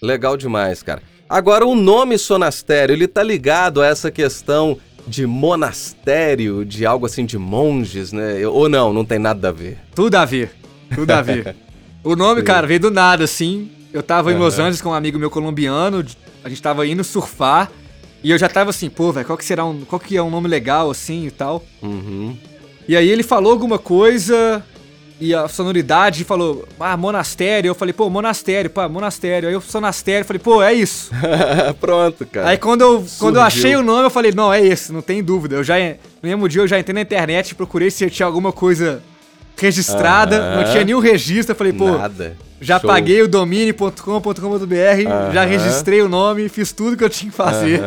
Legal demais, cara. Agora, o nome Sonastério, ele tá ligado a essa questão de monastério, de algo assim de monges, né? Ou não, não tem nada a ver? Tudo a ver, tudo a ver. O nome, cara, veio do nada, assim. Eu tava em Los Angeles com um amigo meu colombiano, a gente tava indo surfar. E eu já tava assim, pô, velho, qual que será um. Qual que é um nome legal assim e tal? Uhum. E aí ele falou alguma coisa e a sonoridade falou, ah, monastério. Eu falei, pô, monastério, pá, monastério. Aí eu sonastério, falei, pô, é isso. Pronto, cara. Aí quando eu, quando eu achei o nome, eu falei, não, é esse, não tem dúvida. Eu já, no mesmo dia eu já entrei na internet, procurei se tinha alguma coisa registrada, não tinha nenhum registro. Eu falei, pô, Nada. já Show. paguei o domínio.com.br, já registrei o nome, fiz tudo que eu tinha que fazer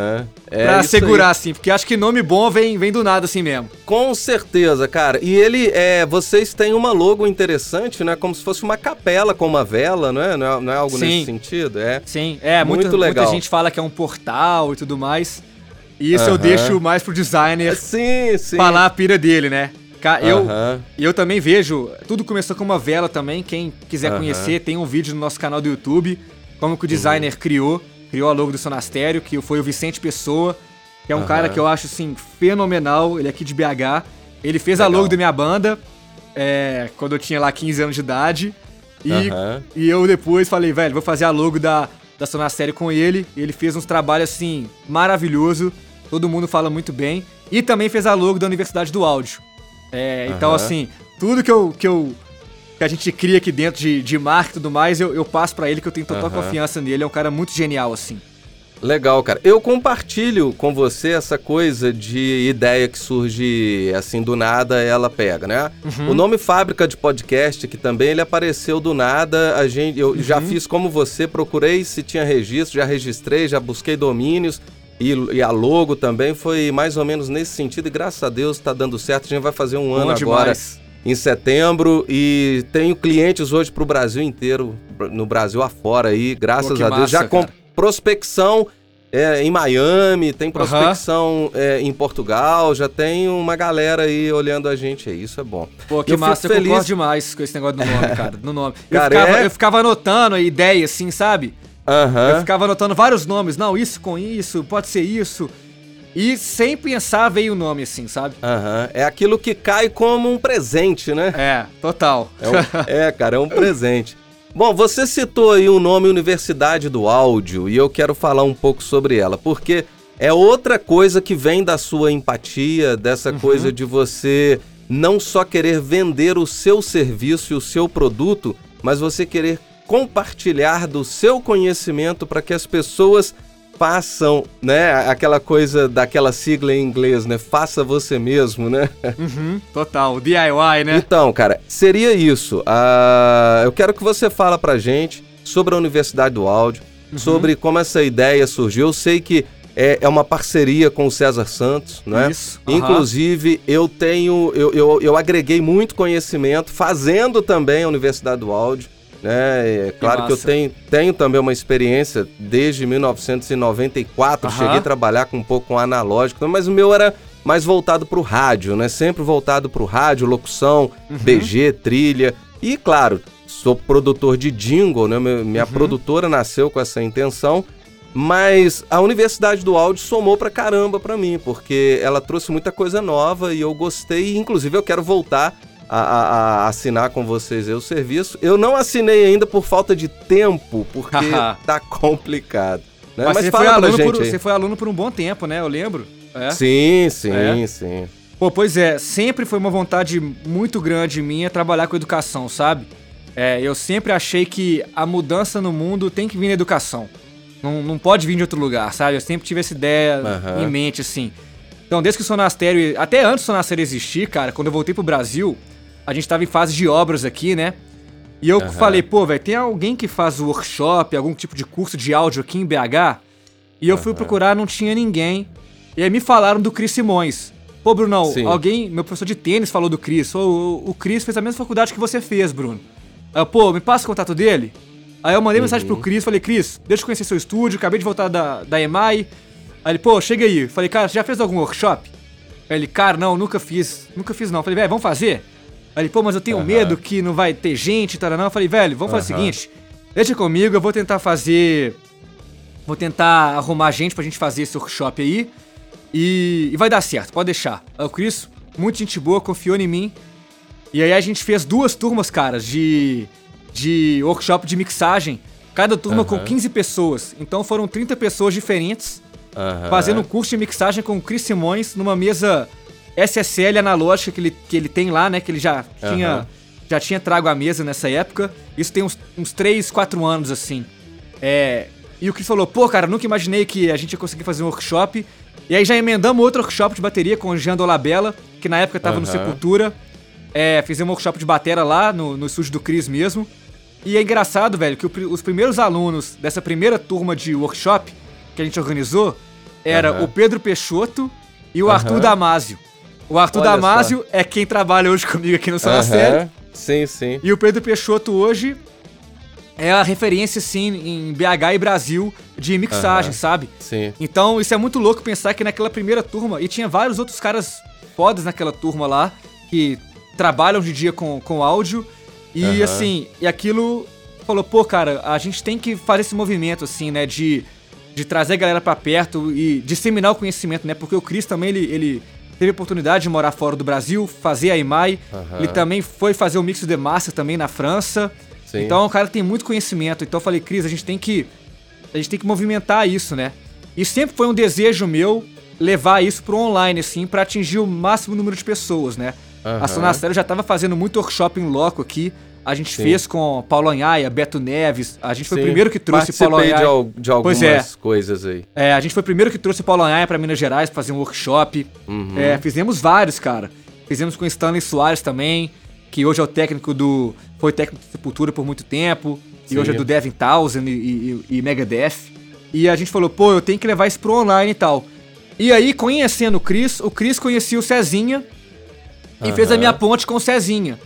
é pra segurar, assim, porque acho que nome bom vem, vem do nada assim mesmo. Com certeza, cara. E ele, é, vocês têm uma logo interessante, né? Como se fosse uma capela com uma vela, não é? Não é, não é algo Sim. nesse sentido? É. Sim, é, muito muita, legal. Muita gente fala que é um portal e tudo mais. E isso eu deixo mais pro designer sim, sim. falar a pira dele, né? Eu, uh -huh. eu também vejo. Tudo começou com uma vela também. Quem quiser uh -huh. conhecer, tem um vídeo no nosso canal do YouTube. Como que o designer uh -huh. criou. Criou a logo do Sonastério, que foi o Vicente Pessoa, que é um cara que eu acho assim fenomenal. Ele é aqui de BH. Ele fez Legal. a logo da minha banda é, quando eu tinha lá 15 anos de idade. E, e eu depois falei, velho, vou fazer a logo da, da Sonastério com ele. E ele fez uns trabalhos assim maravilhoso. Todo mundo fala muito bem. E também fez a logo da Universidade do Áudio. É, uhum. Então, assim, tudo que eu, que eu. que a gente cria aqui dentro de, de marca e tudo mais, eu, eu passo para ele que eu tenho total uhum. confiança nele. É um cara muito genial, assim. Legal, cara. Eu compartilho com você essa coisa de ideia que surge assim do nada, ela pega, né? Uhum. O nome Fábrica de Podcast, que também ele apareceu do nada, a gente, eu uhum. já fiz como você, procurei se tinha registro, já registrei, já busquei domínios. E, e, a logo também foi mais ou menos nesse sentido, e graças a Deus está dando certo. A gente vai fazer um Bom ano demais. agora em setembro e tenho clientes hoje para o Brasil inteiro, no Brasil afora aí, graças Pô, a Deus. Massa, Já com cara. prospecção é, em Miami, tem prospecção é, em Portugal, já tem uma galera aí olhando a gente aí, isso é bom. Pô, que eu massa, eu feliz... concordo demais com esse negócio do nome, cara, no nome. Eu, cara, ficava, é... eu ficava anotando a ideia, assim, sabe? Uhum. Eu ficava anotando vários nomes. Não, isso com isso, pode ser isso. E sem pensar veio o nome assim, sabe? Uhum. É aquilo que cai como um presente, né? É, total. É, um, é, cara, é um presente. Bom, você citou aí o nome Universidade do Áudio e eu quero falar um pouco sobre ela, porque é outra coisa que vem da sua empatia, dessa uhum. coisa de você não só querer vender o seu serviço e o seu produto, mas você querer compartilhar do seu conhecimento para que as pessoas façam, né, aquela coisa daquela sigla em inglês, né, faça você mesmo, né? Uhum, total, DIY, né? Então, cara, seria isso. Uh, eu quero que você fala pra gente sobre a Universidade do Áudio, uhum. sobre como essa ideia surgiu. Eu sei que é, é uma parceria com o César Santos, né? Isso. Uhum. Inclusive, eu tenho, eu, eu, eu agreguei muito conhecimento fazendo também a Universidade do Áudio. Né? É claro que, que eu tenho, tenho também uma experiência desde 1994, uhum. cheguei a trabalhar com um pouco com analógico, mas o meu era mais voltado para o rádio, né? Sempre voltado para o rádio, locução, uhum. BG, trilha. E claro, sou produtor de jingle, né? Minha uhum. produtora nasceu com essa intenção. Mas a Universidade do Áudio somou pra caramba pra mim, porque ela trouxe muita coisa nova e eu gostei. Inclusive, eu quero voltar a, a, a, assinar com vocês o serviço. Eu não assinei ainda por falta de tempo, porque tá complicado. Né? Mas, Mas você, foi aluno por, você foi aluno por um bom tempo, né? Eu lembro. É. Sim, sim, é. sim. Pô, pois é, sempre foi uma vontade muito grande minha trabalhar com educação, sabe? É, eu sempre achei que a mudança no mundo tem que vir na educação. Não, não pode vir de outro lugar, sabe? Eu sempre tive essa ideia uhum. em mente, assim. Então, desde que o Sonastério, até antes do Sonastério existir, cara, quando eu voltei pro Brasil, a gente tava em fase de obras aqui, né? E eu uhum. falei, pô, velho, tem alguém que faz workshop, algum tipo de curso de áudio aqui em BH? E eu uhum. fui procurar, não tinha ninguém. E aí me falaram do Cris Simões. Pô, Brunão, Sim. alguém, meu professor de tênis falou do Cris. O, o Cris fez a mesma faculdade que você fez, Bruno. Aí eu, pô, me passa o contato dele? Aí eu mandei uhum. mensagem pro Cris, falei, Cris, deixa eu conhecer seu estúdio, acabei de voltar da, da EMAI. Aí ele, pô, chega aí. Falei, cara, você já fez algum workshop? Aí ele, cara, não, nunca fiz. Nunca fiz não. Falei, velho, vamos fazer? Aí ele, pô, mas eu tenho uhum. medo que não vai ter gente e tal, não. Eu falei, velho, vamos fazer o seguinte, deixa comigo, eu vou tentar fazer... Vou tentar arrumar gente pra gente fazer esse workshop aí. E, e vai dar certo, pode deixar. Aí o Cris, muito gente boa, confiou em mim. E aí a gente fez duas turmas, cara, de de workshop de mixagem. Cada turma uhum. com 15 pessoas. Então foram 30 pessoas diferentes uhum. fazendo um curso de mixagem com o Chris Simões numa mesa SSL analógica que ele, que ele tem lá, né? Que ele já tinha, já tinha trago à mesa nessa época. Isso tem uns, uns 3, 4 anos, assim. É, e o Chris falou, pô, cara, nunca imaginei que a gente ia conseguir fazer um workshop. E aí já emendamos outro workshop de bateria com o Jean Dolabella, que na época tava no Sepultura. É, fizemos um workshop de bateria lá no, no estúdio do Chris mesmo. E é engraçado, velho, que o, os primeiros alunos dessa primeira turma de workshop que a gente organizou era uhum. o Pedro Peixoto e o uhum. Arthur Damasio. O Arthur Olha Damasio só. é quem trabalha hoje comigo aqui no Sala uhum. Série. Sim, sim. E o Pedro Peixoto hoje é a referência, sim, em BH e Brasil de mixagem, sabe? Sim. Então, isso é muito louco pensar que naquela primeira turma, e tinha vários outros caras fodas naquela turma lá, que trabalham de dia com, com áudio, e uhum. assim, e aquilo falou, pô, cara, a gente tem que fazer esse movimento, assim, né? De, de trazer a galera para perto e disseminar o conhecimento, né? Porque o Cris também, ele, ele teve a oportunidade de morar fora do Brasil, fazer a IMAI. Uhum. Ele também foi fazer o Mix de Master também na França. Sim. Então o cara tem muito conhecimento. Então eu falei, Cris, a gente tem que. A gente tem que movimentar isso, né? E sempre foi um desejo meu levar isso pro online, assim, para atingir o máximo número de pessoas, né? Uhum. A Sonastério já estava fazendo muito workshop em loco aqui. A gente Sim. fez com Paulo Anhaia, Beto Neves. A gente foi Sim. o primeiro que trouxe Participei Paulo Anhaia. De, de algumas é. coisas aí. É, a gente foi o primeiro que trouxe Paulo Anhaia para Minas Gerais pra fazer um workshop. Uhum. É, fizemos vários, cara. Fizemos com Stanley Soares também, que hoje é o técnico do. Foi técnico de Sepultura por muito tempo. Sim. E hoje é do Devin Townsend e, e, e Megadeth. E a gente falou, pô, eu tenho que levar isso pro online e tal. E aí, conhecendo o Cris, o Cris conhecia o Cezinha, e fez a minha ponte com o Cezinha.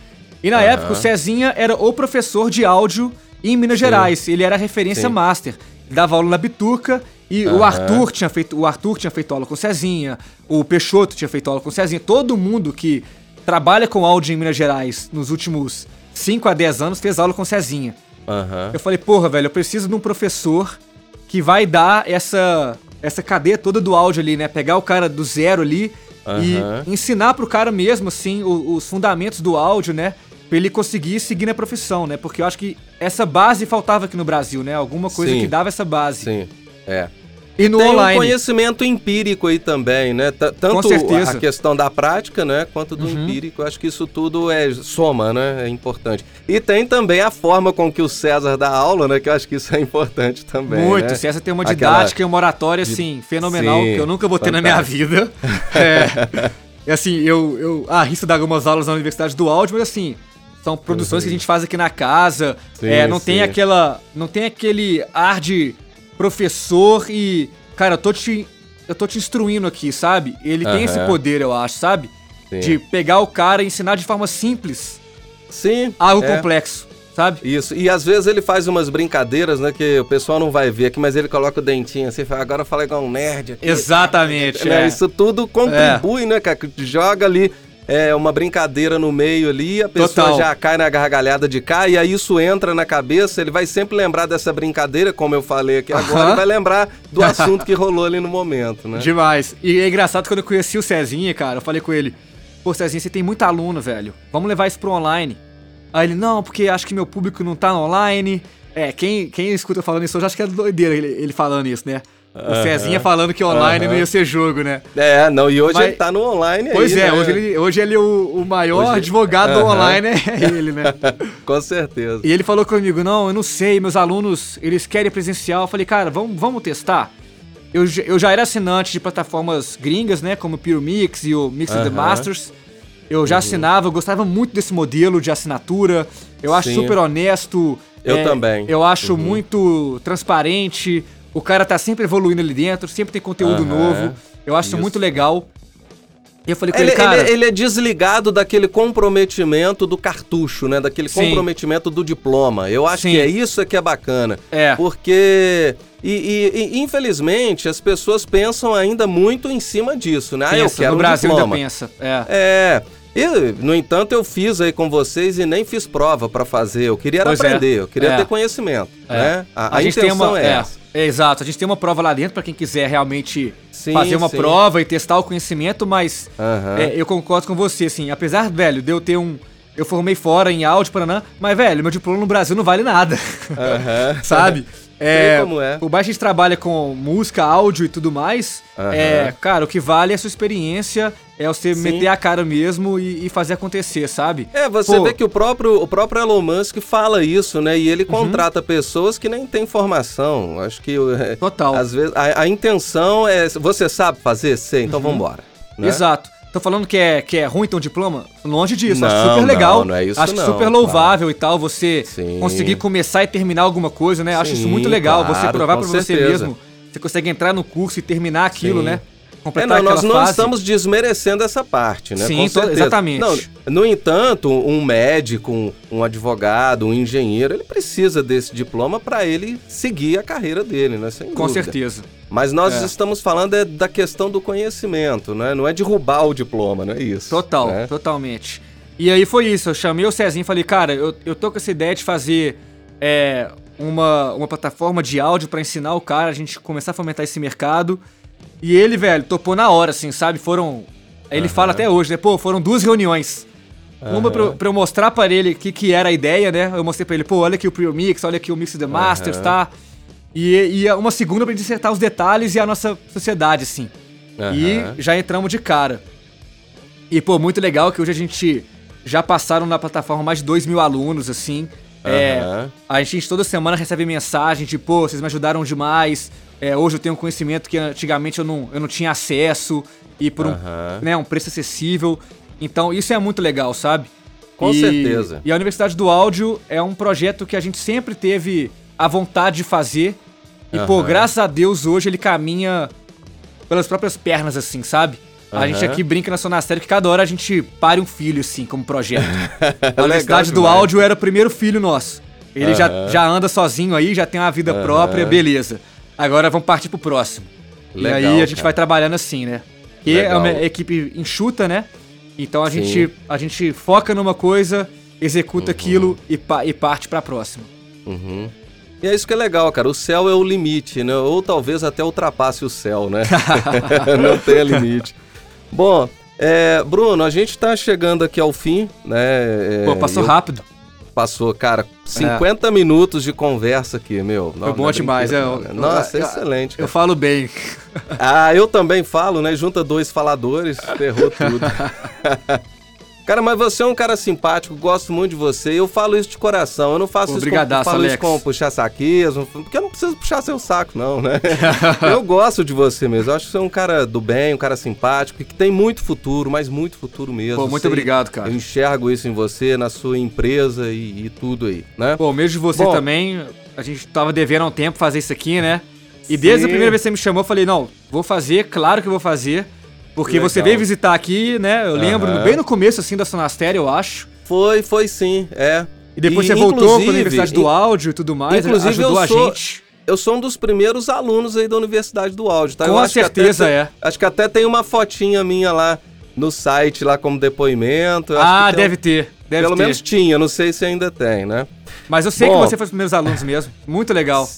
E na época o Cezinha era o professor de áudio em Minas Sim. Gerais. Ele era a referência Sim. master. Ele dava aula na Bituca e o Arthur tinha feito o Arthur tinha feito aula com o Cezinha, o Peixoto tinha feito aula com o Cezinha. Todo mundo que trabalha com áudio em Minas Gerais nos últimos 5 a 10 anos fez aula com o Cezinha. Uhum. Eu falei, porra, velho, eu preciso de um professor que vai dar essa essa cadeia toda do áudio ali, né? Pegar o cara do zero ali Uhum. E ensinar pro cara mesmo, assim, os, os fundamentos do áudio, né? Pra ele conseguir seguir na profissão, né? Porque eu acho que essa base faltava aqui no Brasil, né? Alguma coisa Sim. que dava essa base. Sim, é. E no tem online. um conhecimento empírico aí também, né? T tanto a questão da prática, né? Quanto do Uhum. empírico. Eu acho que isso tudo é soma, né? É importante. E tem também a forma com que o César dá aula, né? Que eu acho que isso é importante também. Muito. né? Se essa tem uma Aquela- didática e uma oratória, assim, fenomenal, Sim, que eu nunca vou ter na minha vida. É. E assim, eu, eu arrisco dar algumas aulas na Universidade do Áudio, mas assim, são produções que a gente faz aqui na casa. Sim, é, não tem sim. aquela. Não tem aquele ar de professor e. Cara, eu tô te. Eu tô te instruindo aqui, sabe? Ele tem esse poder, eu acho, sabe? Sim. De pegar o cara e ensinar de forma simples Sim. algo é. complexo, sabe? Isso, e às vezes ele faz umas brincadeiras, né, que o pessoal não vai ver aqui, mas ele coloca o dentinho assim, fala, agora fala igual um nerd aqui. Exatamente. Né, é. Isso tudo contribui, né, cara, que joga ali é, uma brincadeira no meio ali, a pessoa Total. já cai na gargalhada de cá, e aí isso entra na cabeça, ele vai sempre lembrar dessa brincadeira, como eu falei aqui agora, Aham. e vai lembrar do assunto que rolou ali no momento, né? Demais. E é engraçado quando eu conheci o Cezinha, cara, eu falei com ele, pô, Cezinha, você tem muito aluno, velho. Vamos levar isso pro online. Aí ele, não, porque acho que meu público não tá no online. É, quem, quem escuta falando isso, eu já acho que é doideira ele, ele falando isso, né? O Aham. Cezinha falando que online Aham. não ia ser jogo, né? É, não, e hoje Mas- ele tá no online Pois aí, é, né? hoje ele, hoje ele é o, o maior Hoje- advogado do Aham. online, é ele, né? Com certeza. E ele falou comigo, não, eu não sei, meus alunos, eles querem presencial. Eu falei, cara, vamos, vamos testar? Eu, já- eu já era assinante de plataformas gringas, né, como o Pyromix e o Mix of the. Masters. Eu já assinava, eu gostava muito desse modelo de assinatura. Eu acho Sim. super honesto. Eu é, também. Eu acho Uhum. muito transparente. O cara tá sempre evoluindo ali dentro, sempre tem conteúdo Aham. novo. Eu acho isso muito legal. E eu falei com Ele, ele, cara... ele- ele é desligado daquele comprometimento do cartucho, né? Daquele Sim. comprometimento do diploma. Eu acho Sim. que é isso que é bacana. É. Porque, e, e- e, infelizmente, as pessoas pensam ainda muito em cima disso, né? Ah, eu pensa, quero no um Brasil diploma. ainda pensa. É. É. E, no entanto, eu fiz aí com vocês e nem fiz prova pra fazer. Eu queria é. aprender, eu queria É. ter conhecimento, É. né? A, a gente tem intenção uma, é, essa. é, exato, a gente tem uma prova lá dentro pra quem quiser realmente Sim, fazer uma sim. prova e testar o conhecimento, mas é, eu concordo com você, assim, apesar, velho, de eu ter um. Eu formei fora em áudio, Paraná, mas, velho, meu diploma no Brasil não vale nada. Aham. Sabe? Sei como é. Por mais que a gente trabalha com música, áudio e tudo mais, Aham. é, cara, o que vale é a sua experiência, é você Sim. meter a cara mesmo e, e fazer acontecer, sabe? É, você Pô, vê que o próprio, o próprio Elon Musk fala isso, né? E ele Uhum. contrata pessoas que nem têm formação. Acho que é, Total. às vezes a, a intenção é você sabe fazer, sei, então vambora. né? Uhum. Exato. Tô falando que é, que é ruim ter um diploma? Longe disso. acho Não, super legal. não, não é isso acho não, super louvável e tal você Sim. conseguir começar e terminar alguma coisa, né? acho isso muito legal. você claro, provar com pra você mesmo. Você consegue entrar no curso e terminar aquilo, Sim. né? É, Completar não, nós não fase. estamos desmerecendo essa parte, né? Sim, certeza. exatamente. Não, no entanto, um médico, um, um advogado, um engenheiro, ele precisa desse diploma para ele seguir a carreira dele, né? Sem Com dúvida. certeza. Mas nós É. estamos falando é da questão do conhecimento, né? Não é de roubar o diploma, não é isso. Total, né? totalmente. E aí foi isso, eu chamei o Cezinho e falei, cara, eu, eu tô com essa ideia de fazer é, uma, uma plataforma de áudio pra ensinar o cara, a gente começar a fomentar esse mercado. E ele, velho, topou na hora, assim, sabe? Foram. Ele fala até hoje, né? Pô, foram duas reuniões. Uma pra, eu- pra eu mostrar pra ele o que, que era a ideia, né? Eu mostrei pra ele, pô, olha aqui o Pre-Mix, olha aqui o Mix the Masters, Aham. tá? E, e uma segunda pra dissertar os detalhes e a nossa sociedade, assim. E já entramos de cara. E, pô, muito legal que hoje a gente já passaram na plataforma mais de 2 mil alunos, assim. É, a gente toda semana recebe mensagem de, pô, vocês me ajudaram demais. É, hoje eu tenho um conhecimento que antigamente eu não, eu não tinha acesso e por um, né, um preço acessível. Então isso é muito legal, sabe? Com E- certeza. E a Universidade do Áudio é um projeto que a gente sempre teve a vontade de fazer. E, pô, Aham. graças a Deus hoje ele caminha pelas próprias pernas, assim, sabe? A gente aqui brinca na Sonastério que cada hora a gente pare um filho, assim, como projeto. a Universidade do. Áudio era o primeiro filho nosso. Ele já, já anda sozinho aí, já tem uma vida própria, beleza. Agora vamos partir pro próximo. Legal, e aí a gente cara. vai trabalhando assim, né? Que é uma equipe enxuta, né? Então a Sim. gente, a gente foca numa coisa, executa aquilo e, pa- e parte pra próxima. Uhum. E é isso que é legal, cara. O céu é o limite, né? Ou talvez até ultrapasse o céu, né? Não tenha limite. Bom, é, Bruno, a gente tá chegando aqui ao fim, né? É, Pô, passou eu- rápido. Passou, cara, 50 é. minutos de conversa aqui, meu. Foi bom demais. É, eu, Nossa, eu, excelente. Cara. Eu falo bem. Ah, eu também falo, né? Junta dois faladores, ferrou tudo. Cara, mas você é um cara simpático, gosto muito de você. Eu falo isso de coração. Eu não faço Obrigadaço, isso com, falo Alex. isso com puxar saquismo, porque eu não preciso puxar seu saco, não, né? eu gosto de você mesmo. Eu acho que você é um cara do bem, um cara simpático, que tem muito futuro, mas muito futuro mesmo. Pô, muito Sei, obrigado, cara. Eu enxergo isso em você, na sua empresa e, e tudo aí, né? Pô, mesmo de você Bom, também, a gente tava devendo há um tempo fazer isso aqui, né? E desde a primeira vez que você me chamou, eu falei, não, vou fazer, claro que vou fazer. Porque você veio visitar aqui, né? Eu lembro, uhum. bem no começo, assim, da Sonastéria, eu acho. Foi, foi sim, é. E depois e, você voltou para a Universidade do Áudio e tudo mais, inclusive ajudou eu sou, a gente. Eu sou um dos primeiros alunos aí da Universidade do Áudio, tá? Com certeza tem, é. Acho que até tem uma fotinha minha lá no site, lá como depoimento. ah, deve um, ter. Deve pelo ter. menos tinha, não sei se ainda tem, né? Mas eu sei Bom, que você foi os primeiros alunos mesmo. Muito legal.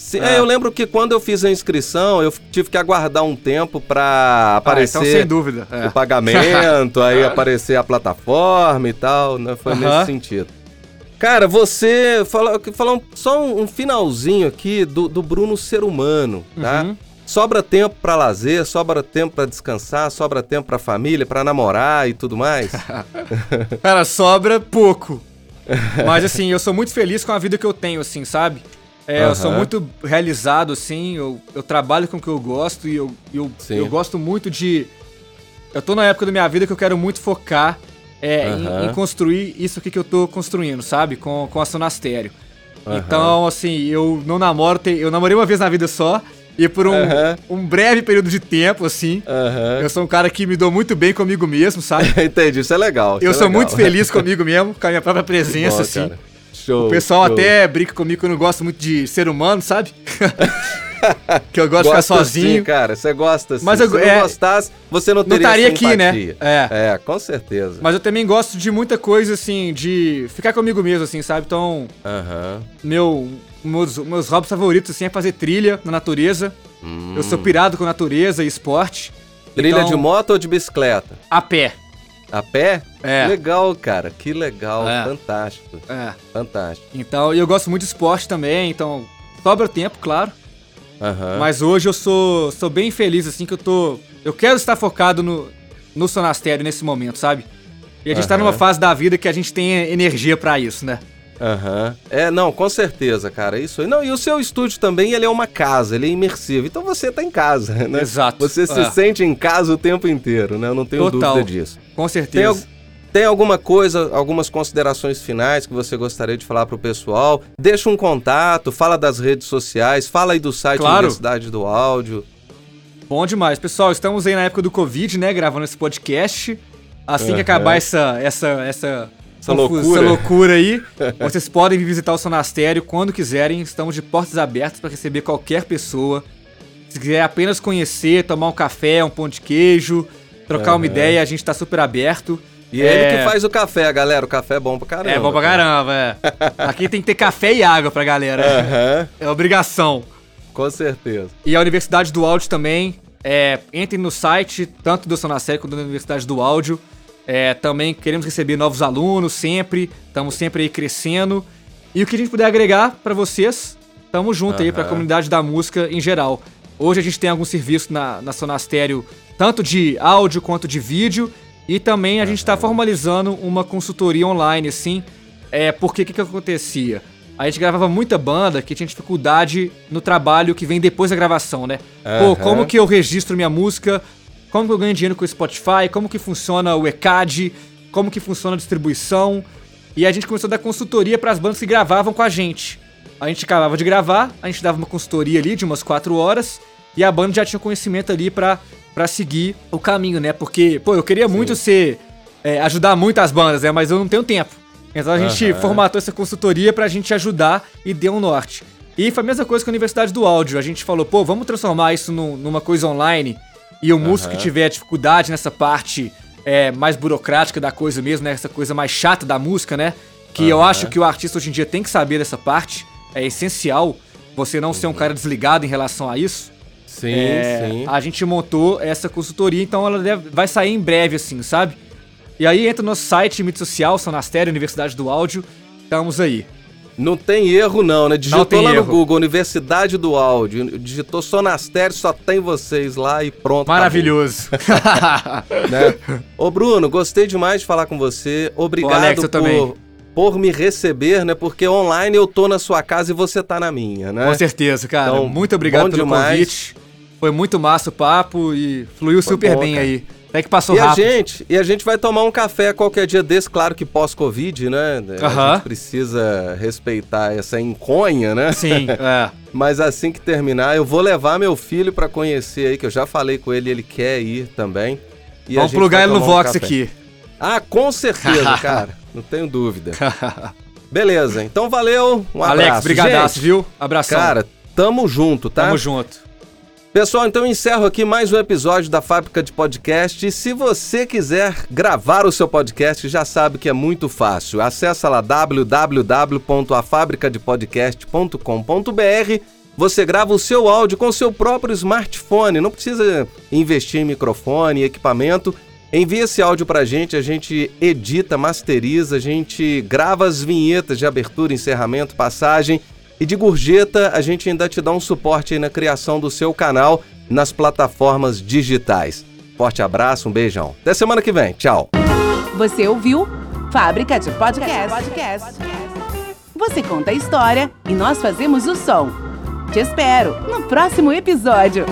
Sim, é. eu lembro que quando eu fiz a inscrição, eu tive que aguardar um tempo para aparecer. Ah, então, sem dúvida. É. O pagamento, aí aparecer a plataforma e tal, né? Foi uh -huh. nesse sentido. Cara, você falou, falou só um, finalzinho aqui do, do Bruno ser humano, tá? Uhum. Sobra tempo para lazer, sobra tempo para descansar, sobra tempo para família, para namorar e tudo mais. Cara, sobra pouco. Mas assim, eu sou muito feliz com a vida que eu tenho, assim, sabe? É, uhum. eu sou muito realizado, assim, eu, eu trabalho com o que eu gosto e eu, eu, eu gosto muito de. Eu tô na época da minha vida que eu quero muito focar é, uhum. em, em, construir isso aqui que eu tô construindo, sabe? Com, com a Sonastério. Uhum. Então, assim, eu não namoro, eu namorei uma vez na vida só. E por um, um breve período de tempo, assim, eu sou um cara que me dou muito bem comigo mesmo, sabe? Entendi, isso é legal. Isso eu é sou legal. muito feliz comigo mesmo, com a minha própria presença, Bom, assim. Cara. Show, o pessoal show. até brinca comigo que eu não gosto muito de ser humano, sabe? que eu gosto de ficar sozinho. Sim, cara, você gosta sim. Mas eu, Se é, não gostasse, você não teria Não estaria aqui, né? É. É, com certeza. Mas eu também gosto de muita coisa, assim, de ficar comigo mesmo, assim, sabe? Então, uh -huh. meu, meus, meus hobbies favoritos, assim, é fazer trilha na natureza. Hum. Eu sou pirado com natureza e esporte. Trilha então, de moto ou de bicicleta? A pé. A pé? É. Legal, cara. Que legal. É. Fantástico. É. Fantástico. Então, eu gosto muito de esporte também, então sobra tempo, claro. Uhum. Mas hoje eu sou, sou bem feliz, assim, que eu tô. Eu quero estar focado no, no Sonastério nesse momento, sabe? E a gente uhum. tá numa fase da vida que a gente tem energia para isso, né? Aham. Uhum. É, não, com certeza, cara. Isso aí. Não, e o seu estúdio também, ele é uma casa, ele é imersivo. Então você tá em casa, né? Exato. Você se é. sente em casa o tempo inteiro, né? Eu não tenho Total. dúvida disso. Com certeza. Tem, tem alguma coisa, algumas considerações finais que você gostaria de falar pro pessoal? Deixa um contato, fala das redes sociais, fala aí do site claro. Universidade do Áudio. Bom demais. Pessoal, estamos aí na época do Covid, né? Gravando esse podcast. Assim que acabar essa, essa, essa essa loucura. essa loucura aí. Vocês podem visitar o Sonastério quando quiserem. Estamos de portas abertas para receber qualquer pessoa. Se quiser apenas conhecer, tomar um café, um pão de queijo, trocar uhum. uma ideia, a gente está super aberto. E é ele que faz o café, galera. O café é bom pra caramba. É bom pra caramba, é. Aqui tem que ter café e água pra galera. Uhum. É obrigação. Com certeza. E a Universidade do Áudio também. É, entrem no site, tanto do Sonastério quanto da Universidade do Áudio. É, também queremos receber novos alunos sempre, estamos sempre aí crescendo. E o que a gente puder agregar para vocês, estamos junto uhum. aí para a comunidade da música em geral. Hoje a gente tem algum serviço na, na Sonastério, tanto de áudio quanto de vídeo, e também a gente está formalizando uma consultoria online, assim. É, porque o que, que acontecia? A gente gravava muita banda que tinha dificuldade no trabalho que vem depois da gravação, né? Uhum. Pô, como que eu registro minha música como que eu ganho dinheiro com o Spotify, como que funciona o ECAD, como que funciona a distribuição. E a gente começou a dar consultoria para as bandas que gravavam com a gente. A gente acabava de gravar, a gente dava uma consultoria ali de umas 4 horas e a banda já tinha conhecimento ali para para seguir o caminho, né? Porque, pô, eu queria Sim. muito ser é, ajudar muito as bandas, né? Mas eu não tenho tempo. Então a gente uhum. formatou essa consultoria pra gente ajudar e deu um norte. E foi a mesma coisa com a Universidade do Áudio. A gente falou, pô, vamos transformar isso no, numa coisa online e o músico que tiver dificuldade nessa parte é, mais burocrática da coisa mesmo, né? Essa coisa mais chata da música, né? Que eu acho que o artista hoje em dia tem que saber dessa parte. É essencial você não ser um cara desligado em relação a isso. Sim, é, sim. A gente montou essa consultoria, então ela deve, vai sair em breve, assim, sabe? E aí entra no nosso site, mídia social, Sonastério, Universidade do Áudio. Estamos aí. Não tem erro não, né? Digitou tem lá erro. no Google, Universidade do Áudio, digitou Sonastério, só tem vocês lá e pronto. Maravilhoso. né? Ô Bruno, gostei demais de falar com você. Obrigado Alex, eu por, também. Por me receber, né? Porque online eu tô na sua casa e você tá na minha, né? Com certeza, cara. Então, muito obrigado pelo demais. convite. Foi muito massa o papo e fluiu Foi super bom, bem cara. aí. Até que passou E a, rápido. gente, e a gente vai tomar um café qualquer dia desse, claro que pós-Covid, né? A Aham. gente precisa respeitar essa enconha, né? Sim, é. Mas assim que terminar, eu vou levar meu filho pra conhecer aí, que eu já falei com ele, ele quer ir também. E a Vamos plugar ele no um Vox café. aqui. Ah, com certeza, cara. Não tenho dúvida. Beleza, então valeu. Um abraço. Alex, brigadaço, viu? Abração. Cara, tamo junto, tá? Tamo junto. Pessoal, então encerro aqui mais um episódio da Fábrica de Podcast. E se você quiser gravar o seu podcast, já sabe que é muito fácil. Acesse lá www.afabricadepodcast.com.br. Você grava o seu áudio com o seu próprio smartphone, não precisa investir em microfone, equipamento. Envie esse áudio pra gente, a gente edita, masteriza, a gente grava as vinhetas de abertura, encerramento, passagem. E de gorjeta, a gente ainda te dá um suporte aí na criação do seu canal nas plataformas digitais. Forte abraço, um beijão. Até semana que vem. Tchau. Você ouviu Fábrica de Podcast. Você conta a história e nós fazemos o som. Te espero no próximo episódio.